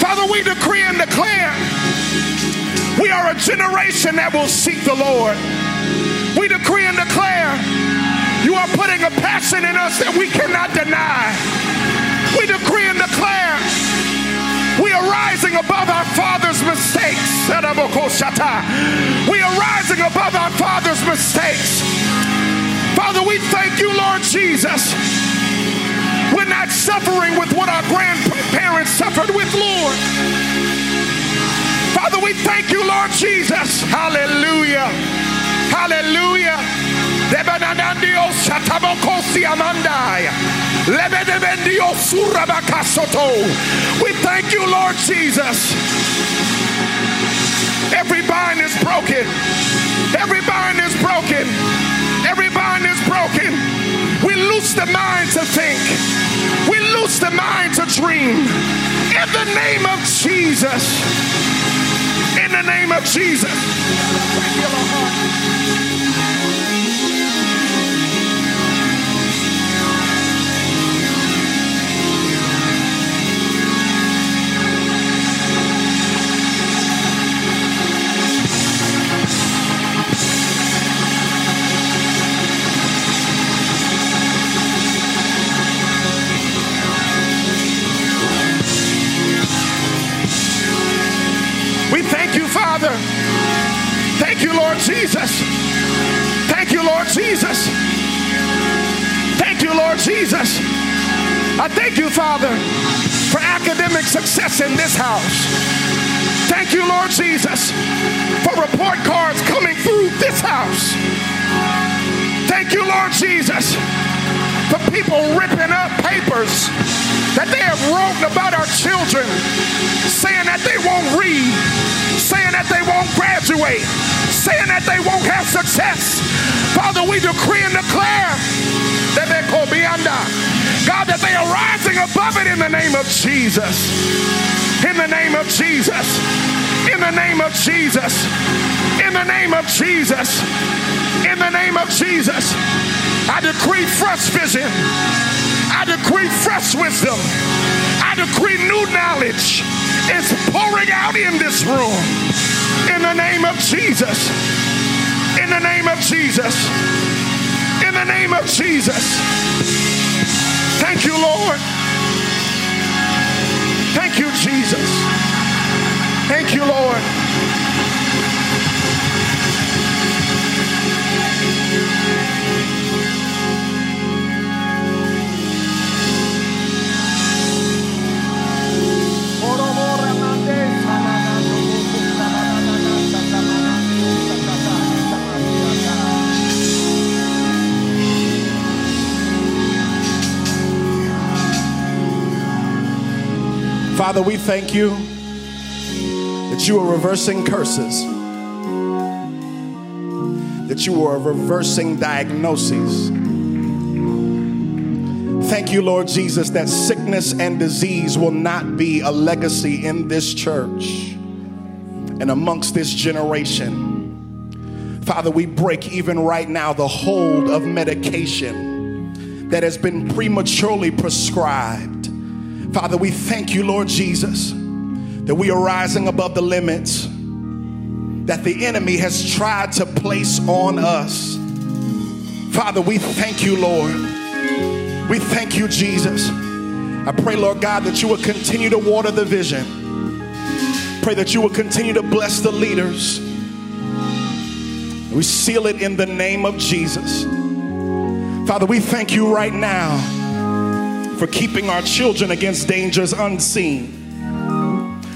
Father, we decree and declare we are a generation that will seek the Lord. We decree and declare you are putting a passion in us that we cannot deny. We decree and declare are rising above our father's mistakes. We are rising above our father's mistakes. Father, we thank you, Lord Jesus. We're not suffering with what our grandparents suffered with, Lord. Father, we thank you, Lord Jesus. Hallelujah. Hallelujah. We thank you, Lord Jesus. Every bind is broken. Every bind is broken. Every bind is broken. We loose the mind to think. We loose the mind to dream. In the name of Jesus. In the name of Jesus. That they have written about our children, saying that they won't read, saying that they won't graduate, saying that they won't have success. Father, we decree and declare that they call beyond God, that they are rising above it in the name of Jesus. In the name of Jesus. In the name of Jesus. In the name of Jesus. In the name of Jesus. I decree fresh vision. Decree fresh wisdom. I decree new knowledge is pouring out in this room. In the name of Jesus. In the name of Jesus. In the name of Jesus. Thank you, Lord. Thank you, Jesus. Thank you, Lord. Father, we thank you that you are reversing curses, that you are reversing diagnoses. Thank you, Lord Jesus, that sickness and disease will not be a legacy in this church and amongst this generation. Father, we break even right now the hold of medication that has been prematurely prescribed. Father, we thank you, Lord Jesus, that we are rising above the limits that the enemy has tried to place on us. Father, we thank you, Lord. We thank you, Jesus. I pray, Lord God, that you will continue to water the vision. Pray that you will continue to bless the leaders. We seal it in the name of Jesus. Father, we thank you right now for keeping our children against dangers unseen.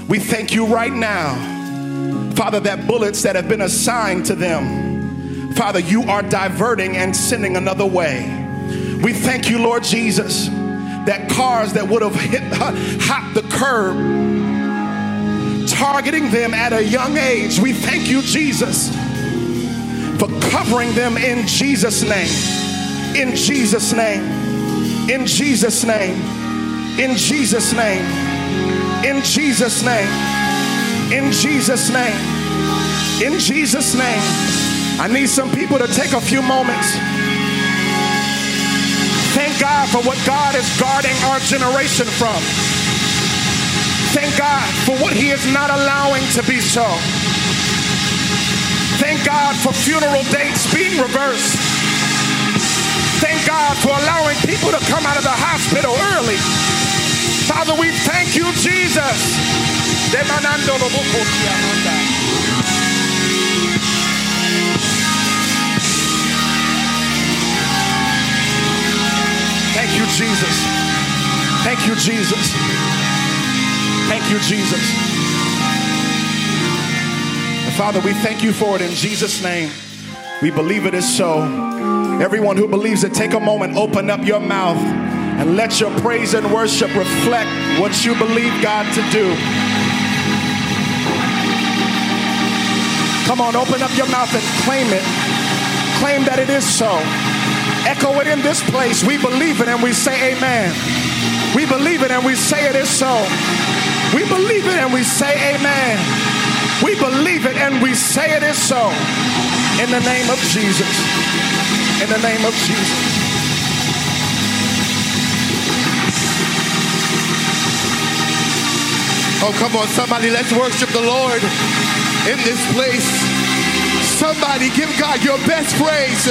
We thank you right now, Father, that bullets that have been assigned to them, Father, you are diverting and sending another way. We thank you, Lord Jesus, that cars that would have hit, [laughs] hopped the curb, targeting them at a young age, we thank you, Jesus, for covering them in Jesus' name. In Jesus' name. In Jesus' name. In Jesus' name. In Jesus' name. In Jesus' name. In Jesus' name. I need some people to take a few moments. Thank God for what God is guarding our generation from. Thank God for what He is not allowing to be so. Thank God for funeral dates being reversed. Thank God for allowing people to come out of the hospital early. Father, we thank you, Jesus. Thank you, Jesus. Thank you, Jesus. Thank you, Jesus. And Father, we thank you for it in Jesus' name. We believe it is so. Everyone who believes it, take a moment, open up your mouth, and let your praise and worship reflect what you believe God to do. Come on, open up your mouth and claim it. Claim that it is so. Echo it in this place. We believe it and we say amen. We believe it and we say it is so. We believe it and we say amen. We believe it and we say it is so. In the name of Jesus. In the name of Jesus. Oh, come on, somebody, let's worship the Lord in this place. Somebody give God your best praise.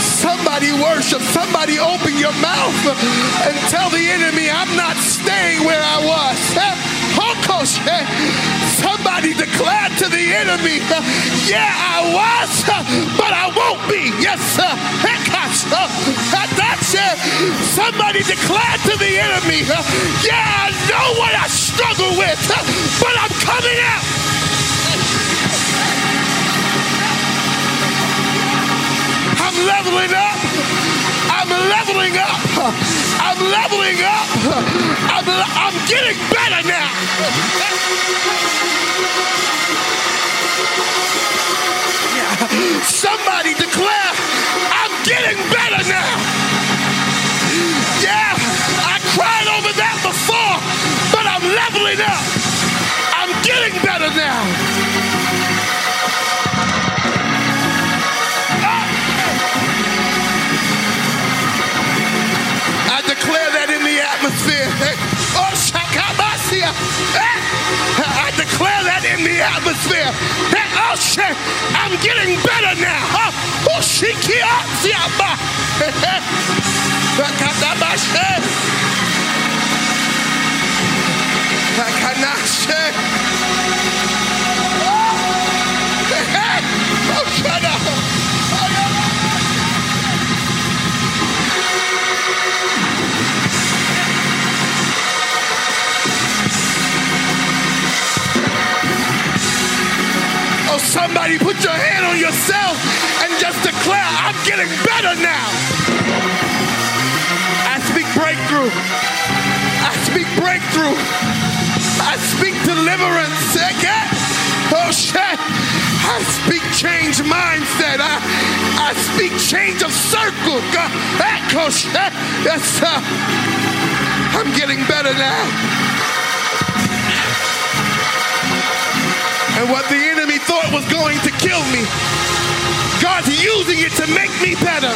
Somebody worship. Somebody open your mouth and tell the enemy, I'm not staying where I was. [laughs] Somebody declared to the enemy, Yeah, I was, but I won't be. Yes, sir. That's it. Somebody declared to the enemy, Yeah, I know what I struggle with, but I'm coming out. I'm leveling up. I'm leveling up. I'm leveling up. I'm, I'm getting better now. Somebody oh, I'm getting better now. Oh, shikiasia. Ah, [laughs] Rakadabashe. Rakanashe. Somebody put your hand on yourself and just declare, I'm getting better now. I speak breakthrough. I speak breakthrough. I speak deliverance. Oh shit. I speak change mindset. I, I speak change of circle. God. Yes, sir. I'm getting better now. And what the was going to kill me, God's using it to make me better.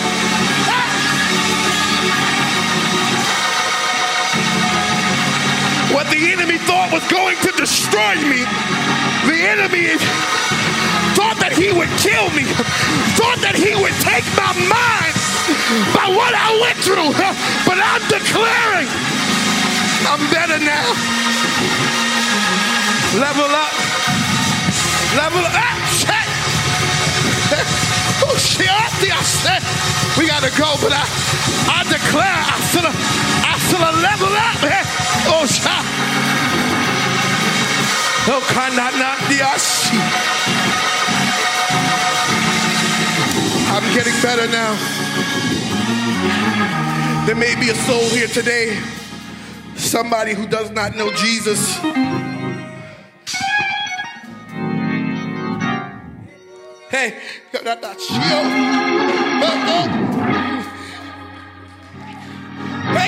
What the enemy thought was going to destroy me, the enemy thought that he would kill me, thought that he would take my mind by what I went through. But I'm declaring I'm better now. Level up. Level up. [laughs] Oh. We gotta go, but I, I declare I still, I still level up. Oh, shit. Oh, I'm getting better now. There may be a soul here today, somebody who does not know Jesus. Hey. Hey,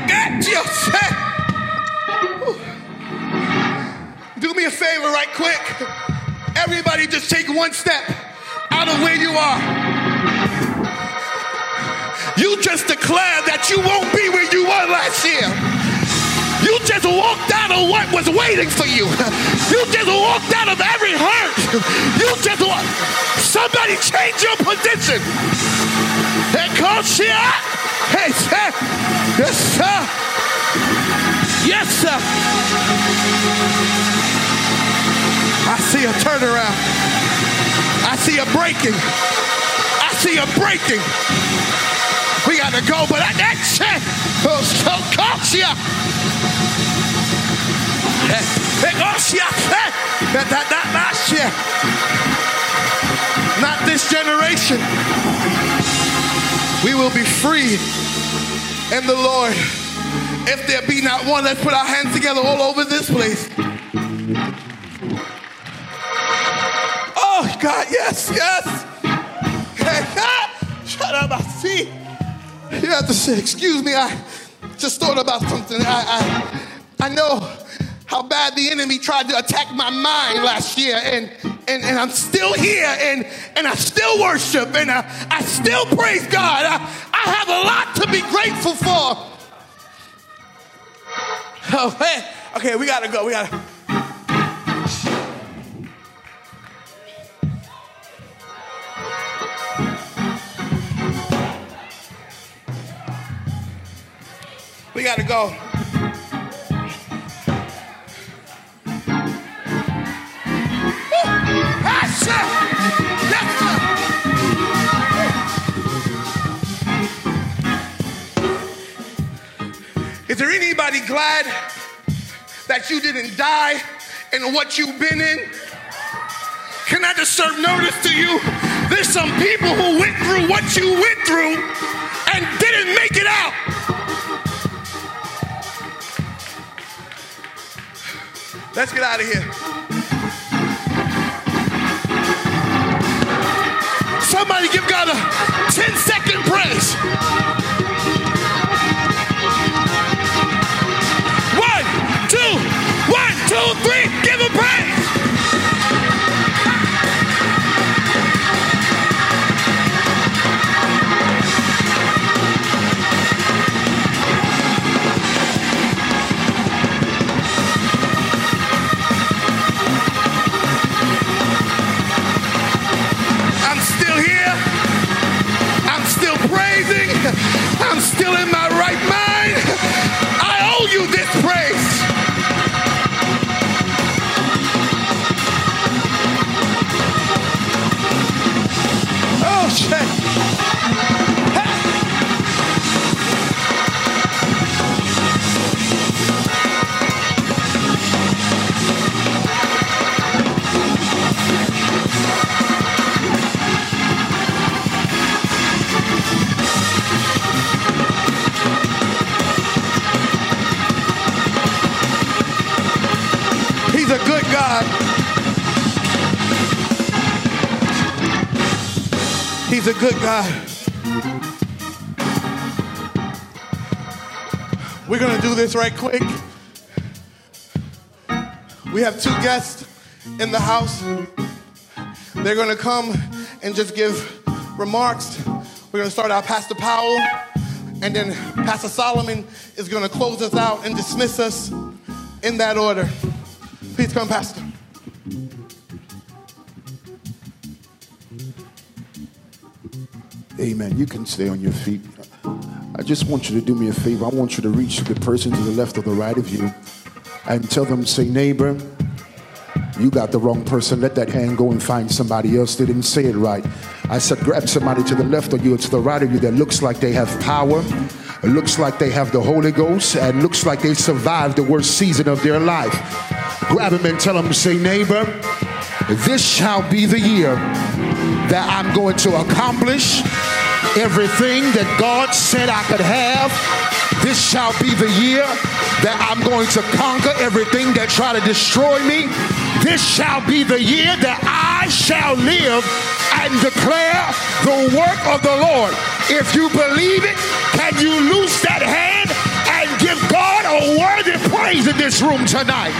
God, you Do me a favor right quick. Everybody just take one step out of where you are. You just declare that you won't be where you were last year. You just walked out of what was waiting for you. [laughs] You just walked out of every hurt. [laughs] You just walked. Somebody change your position. Hey, coach, yeah. Hey, sir. Yes, sir. Yes, sir. I see a turnaround. I see a breaking. I see a breaking. We gotta go, but that, that shit. Oh, so coach, yeah. Not this generation. We will be free in the Lord. If there be not one, let's put our hands together all over this place. Oh, God, yes, yes. Shut up, I see. You have to say, excuse me, I just thought about something. I, I, I know how bad the enemy tried to attack my mind last year and and, and I'm still here and, and I still worship and I, I still praise God. I, I have a lot to be grateful for. [laughs] Oh. Okay, we gotta go. We gotta. We gotta go. Is there anybody glad that you didn't die in what you've been in? Can I just serve notice to you? There's some people who went through what you went through and didn't make it out. Let's get out of here. Somebody give God a 10 second praise. I'm still in my right mind. a good God. He's a good God. We're going to do this right quick. We have two guests in the house. They're going to come and just give remarks. We're going to start out Pastor Powell, and then Pastor Solomon is going to close us out and dismiss us in that order. Please come, Pastor. Amen. You can stay on your feet. I just want you to do me a favor. I want you to reach the person to the left or the right of you and tell them, say, neighbor, you got the wrong person. Let that hand go and find somebody else. They didn't say it right. I said, grab somebody to the left of you or to the right of you that looks like they have power, looks like they have the Holy Ghost, and looks like they survived the worst season of their life. Grab them and tell them, say, neighbor, this shall be the year that I'm going to accomplish everything that God said I could have. This shall be the year that I'm going to conquer everything that try to destroy me. This shall be the year that I shall live and declare the work of the Lord. If you believe it, can you loose that hand and give God a worthy praise in this room tonight?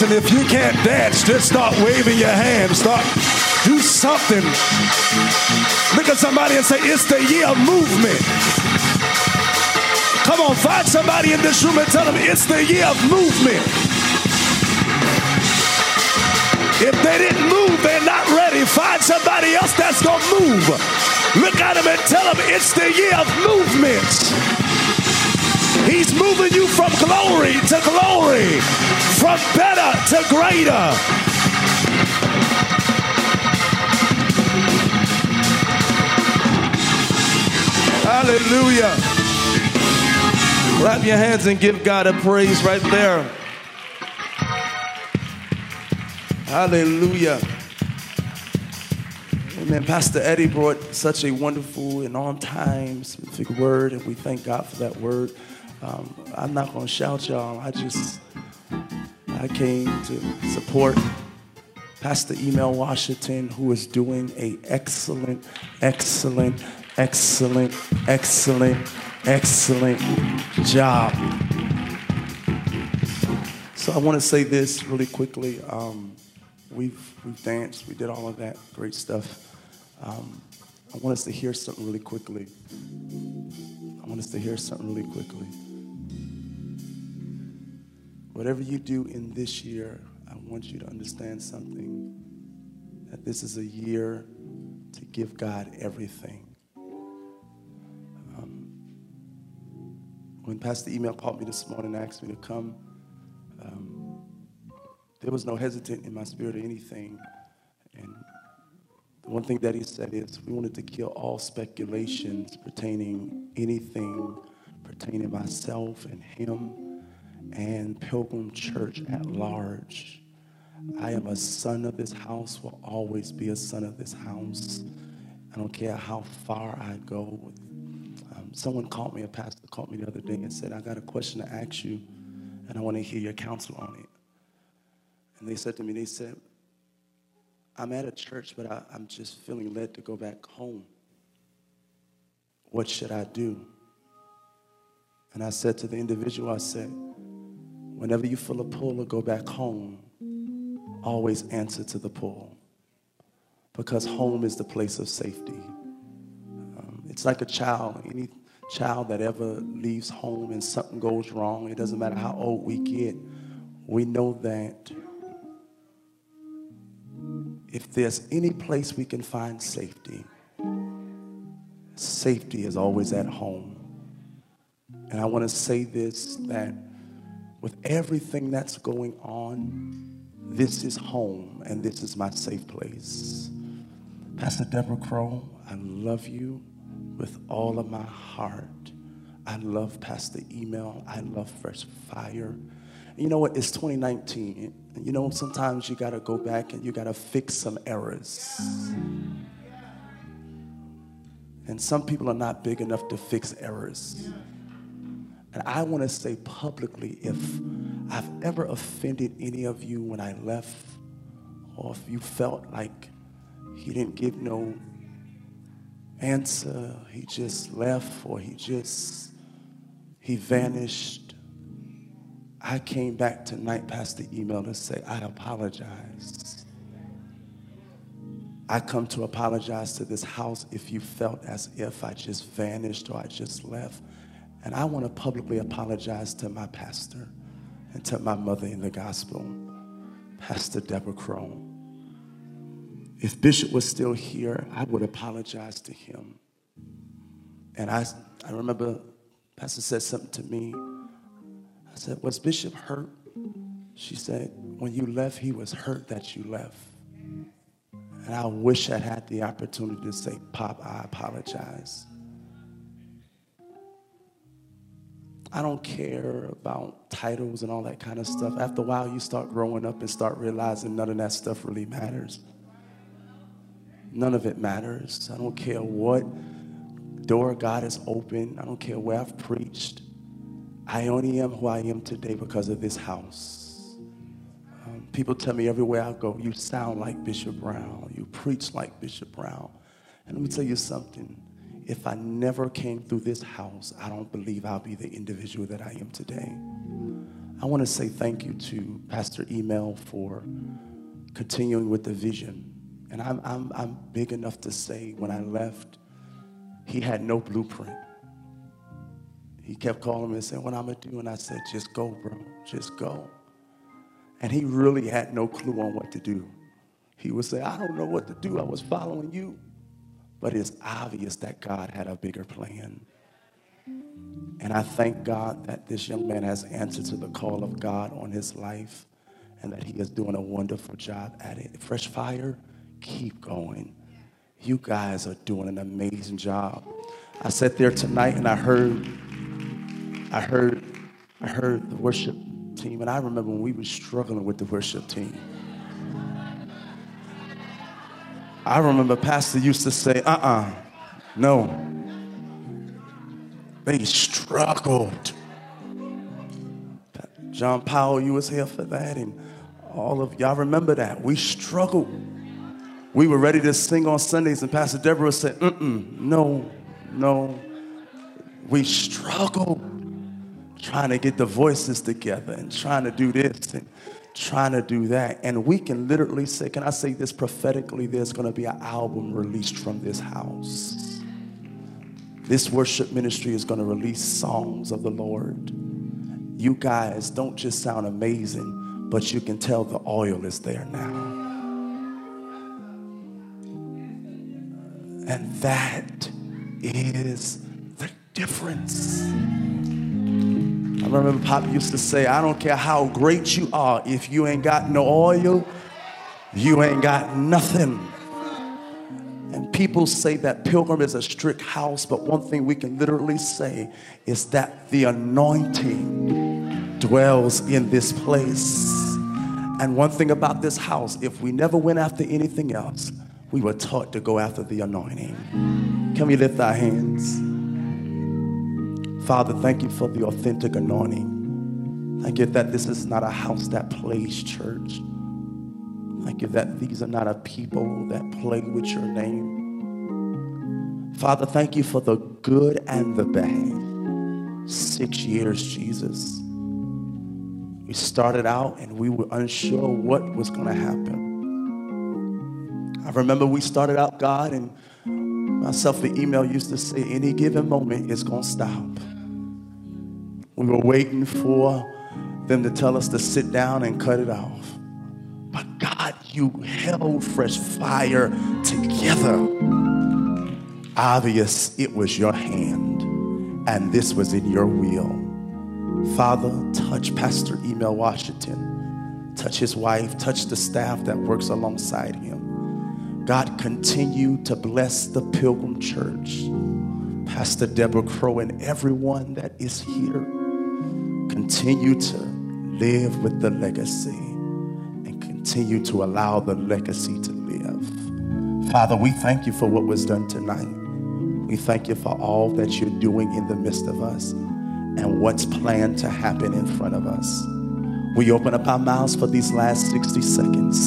Listen, if you can't dance, just start waving your hands. Start, do something. Look at somebody and say, it's the year of movement. Come on, find somebody in this room and tell them it's the year of movement. If they didn't move, they're not ready. Find somebody else that's to move. Look at them and tell them it's the year of movement. He's moving you from glory to glory, from better to greater. Hallelujah. Clap your hands and give God a praise right there. Hallelujah. Amen. Pastor Eddie brought such a wonderful and on time, specific word, and we thank God for that word. Um, I'm not going to shout y'all. I just, I came to support Pastor Emil Washington, who is doing a excellent, excellent, excellent, excellent, excellent job. So I want to say this really quickly. Um, we've, we've danced, we did all of that great stuff. Um, I want us to hear something really quickly. I want us to hear something really quickly. Whatever you do in this year, I want you to understand something that this is a year to give God everything. Um, when Pastor Emil called me this morning and asked me to come, um, there was no hesitant in my spirit or anything. And the one thing that he said is we wanted to kill all speculations pertaining anything pertaining myself and him and Pilgrim Church at large. I am a son of this house, will always be a son of this house. I don't care how far I go. Um, someone called me, a pastor called me the other day and said, I got a question to ask you, and I want to hear your counsel on it. And they said to me, they said, I'm at a church, but I, I'm just feeling led to go back home. What should I do? And I said to the individual, I said, Whenever you feel a pull or go back home, always answer to the pull. Because home is the place of safety. Um, it's like a child. Any child that ever leaves home and something goes wrong, it doesn't matter how old we get, we know that if there's any place we can find safety, safety is always at home. And I want to say this that with everything that's going on, this is home and this is my safe place. Pastor Deborah Crow, I love you with all of my heart. I love Pastor Emil. I love Fresh Fire. You know what? It's 2019. You know, sometimes you got to go back and you got to fix some errors. And some people are not big enough to fix errors. And I want to say publicly if I've ever offended any of you when I left, or if you felt like he didn't give no answer, he just left, or he just, he vanished. I came back tonight past the email to say, I apologize. I come to apologize to this house if you felt as if I just vanished or I just left. And I want to publicly apologize to my pastor and to my mother in the gospel, Pastor Deborah Crone. If Bishop was still here, I would apologize to him. And I, I remember Pastor said something to me. I said, Was Bishop hurt? She said, When you left, he was hurt that you left. And I wish I had the opportunity to say, Pop, I apologize. I don't care about titles and all that kind of stuff. After a while, you start growing up and start realizing none of that stuff really matters. None of it matters. I don't care what door God has opened. I don't care where I've preached. I only am who I am today because of this house. Um, people tell me everywhere I go, you sound like Bishop Brown. You preach like Bishop Brown. And let me tell you something if I never came through this house, I don't believe I'll be the individual that I am today. I want to say thank you to Pastor Emil for continuing with the vision. And I'm, I'm, I'm big enough to say when I left, he had no blueprint. He kept calling me and saying, What I'm going to do? And I said, Just go, bro. Just go. And he really had no clue on what to do. He would say, I don't know what to do. I was following you. But it's obvious that God had a bigger plan. And I thank God that this young man has answered to the call of God on his life and that he is doing a wonderful job at it. Fresh Fire, keep going. You guys are doing an amazing job. I sat there tonight and I heard, I heard, I heard the worship team, and I remember when we were struggling with the worship team. I remember Pastor used to say, uh uh-uh, uh, no. They struggled. John Powell, you was here for that, and all of y'all remember that. We struggled. We were ready to sing on Sundays, and Pastor Deborah said, mm no, no. We struggled trying to get the voices together and trying to do this. And trying to do that. And we can literally say, can I say this prophetically? There's going to be an album released from this house. This worship ministry is going to release songs of the Lord. You guys don't just sound amazing, but you can tell the oil is there now. And that is the difference. I remember Pop used to say, I don't care how great you are, if you ain't got no oil, you ain't got nothing. And people say that Pilgrim is a strict house, but one thing we can literally say is that the anointing dwells in this place. And one thing about this house, if we never went after anything else, we were taught to go after the anointing. Can we lift our hands? Father, thank you for the authentic anointing. Thank you that this is not a house that plays church. Thank you that these are not a people that play with your name. Father, thank you for the good and the bad. Six years, Jesus. We started out and we were unsure what was going to happen. I remember we started out, God, and myself, the Emil used to say, any given moment, is going to stop. We were waiting for them to tell us to sit down and cut it off. But God, you held fresh fire together. Obvious it was your hand, and this was in your will. Father, touch Pastor Emil Washington. touch his wife, touch the staff that works alongside him. God, continue to bless the Pilgrim Church. Pastor Deborah Crow and everyone that is here. Continue to live with the legacy and continue to allow the legacy to live. Father, we thank you for what was done tonight. We thank you for all that you're doing in the midst of us and what's planned to happen in front of us. We open up our mouths for these last 60 seconds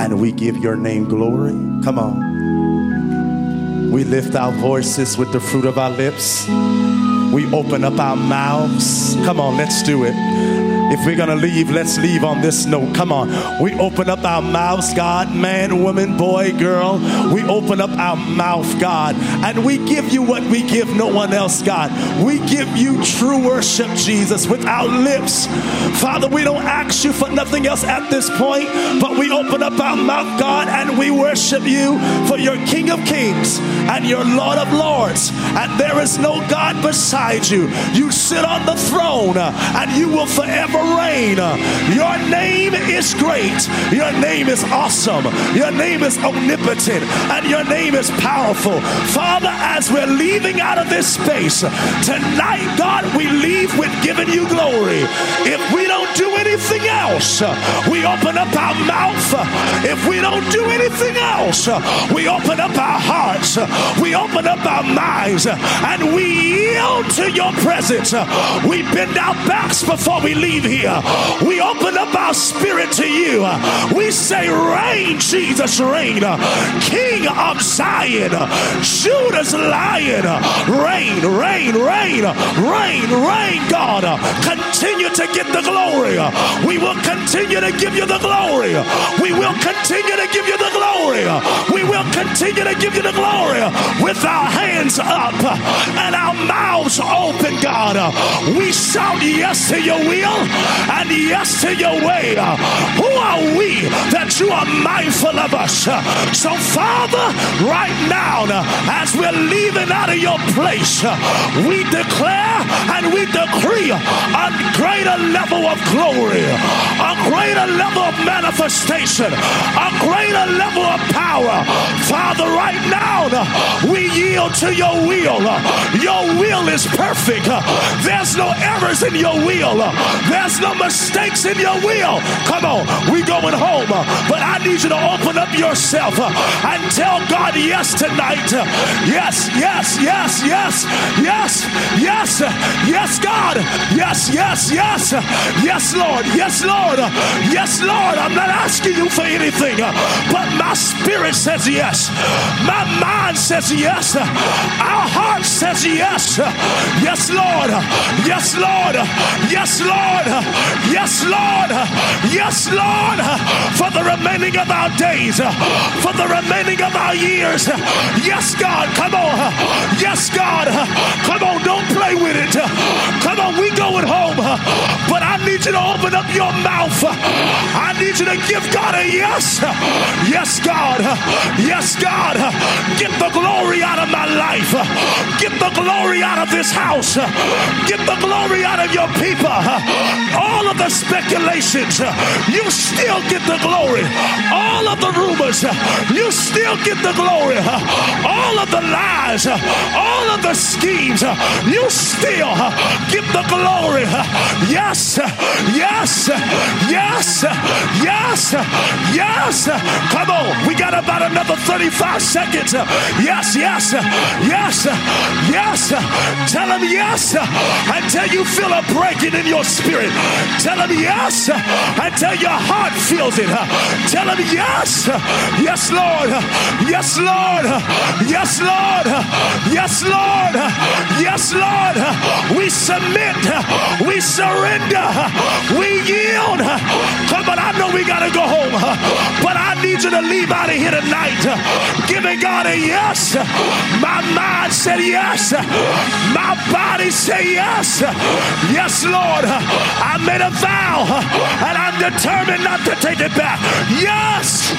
and we give your name glory. Come on. We lift our voices with the fruit of our lips. We open up our mouths. Come on, let's do it. If we're gonna leave, let's leave on this note. Come on. We open up our mouths, God, man, woman, boy, girl. We open up our mouth, God, and we give you what we give no one else, God. We give you true worship, Jesus, with our lips. Father, we don't ask you for nothing else at this point, but we open up our mouth, God, and we worship you for your King of Kings and your Lord of Lords. And there is no God beside you. You sit on the throne, and you will forever Your name is great. Your name is awesome. Your name is omnipotent. And your name is powerful. Father, as we're leaving out of this space tonight, God, we leave with giving you glory. If we don't do anything else, we open up our mouth. If we don't do anything else, we open up our hearts. We open up our minds and we yield to your presence. We bend our backs before we leave here. We open up our spirit to you. We say, Reign, Jesus, reign. King of Zion, Judah's lion. Reign, reign, reign, reign, reign, God. Continue to get the glory. We will continue to give you the glory. We will continue to give you the glory. We will continue to give you the glory with our hands up and our mouths open, God. We shout yes to your will and yes to your way. Who are we that you are mindful of us? So, Father, right now, as we're leaving out of your place, we declare and we decree a greater level of glory, a greater level of manifestation, a greater level of power. Father, right now, we yield to your will. Your will is perfect. There's no errors in your will. There's no mistakes in your will. Come on, we going home. But I need you to open up yourself uh, and tell God yes tonight. Yes, yes, yes, yes, yes, yes, yes, God. Yes, yes, yes, yes, Lord. Yes, Lord. Yes, Lord. I'm not asking you for anything, but my spirit says yes. My mind says yes. Our heart says yes. Yes, Lord. Yes, Lord. Yes, Lord. Yes, Lord. Yes, Lord. For the remaining of our days, for the remaining of our years. Yes, God. Come on. Yes, God. Come on. Don't play with it. Come on. We going home. But I need you to open up your mouth. I need you to give God a yes. Yes, God. Yes, God. Get the glory out of my life. Get the glory out of this house. Get the glory out of your people. All of the speculations, uh, you still get the glory. All of the rumors, uh, you still get the glory. Uh, all of the lies, all of the schemes, you still get the glory. Yes, yes, yes, yes, yes. Come on, we got about another 35 seconds. Yes, yes, yes, yes. Tell him yes until you feel a breaking in your spirit. Tell him yes until your heart feels it. Tell him yes, yes, Lord, yes, Lord, yes, Lord, yes, Lord, yes, Lord. We submit, we surrender, we yield. Come on, I know we gotta go home, but I need you to leave out of here tonight giving God a yes. My mind said yes. My body said yes. Yes, Lord. I made a vow and I'm determined not to take it back. Yes.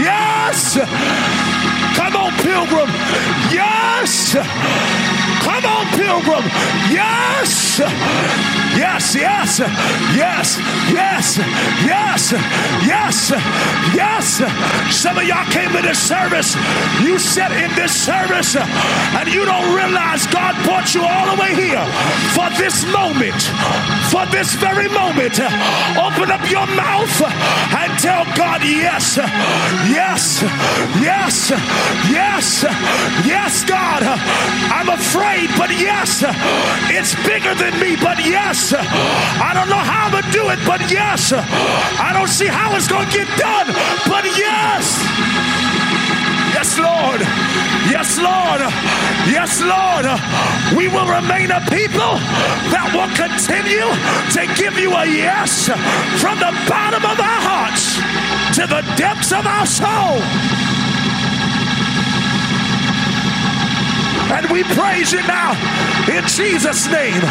Yes. Come on, pilgrim. Yes. Come on, pilgrim. Yes. Yes, yes. yes, yes, yes, yes, yes. Some of y'all came to this service, you sat in this service, and you don't realize God brought you all the way here for this moment, for this very moment. Open up your mouth and tell God, yes, yes, yes, yes, yes, God. I'm afraid, but yes, it's bigger than me, but yes, I don't know how gonna do it, but yes, I don't see how it's gonna get done, but yes. Yes, Lord. Yes, Lord. Yes, Lord. We will remain a people that will continue to give you a yes from the bottom of our hearts to the depths of our soul. And we praise you now in Jesus' name.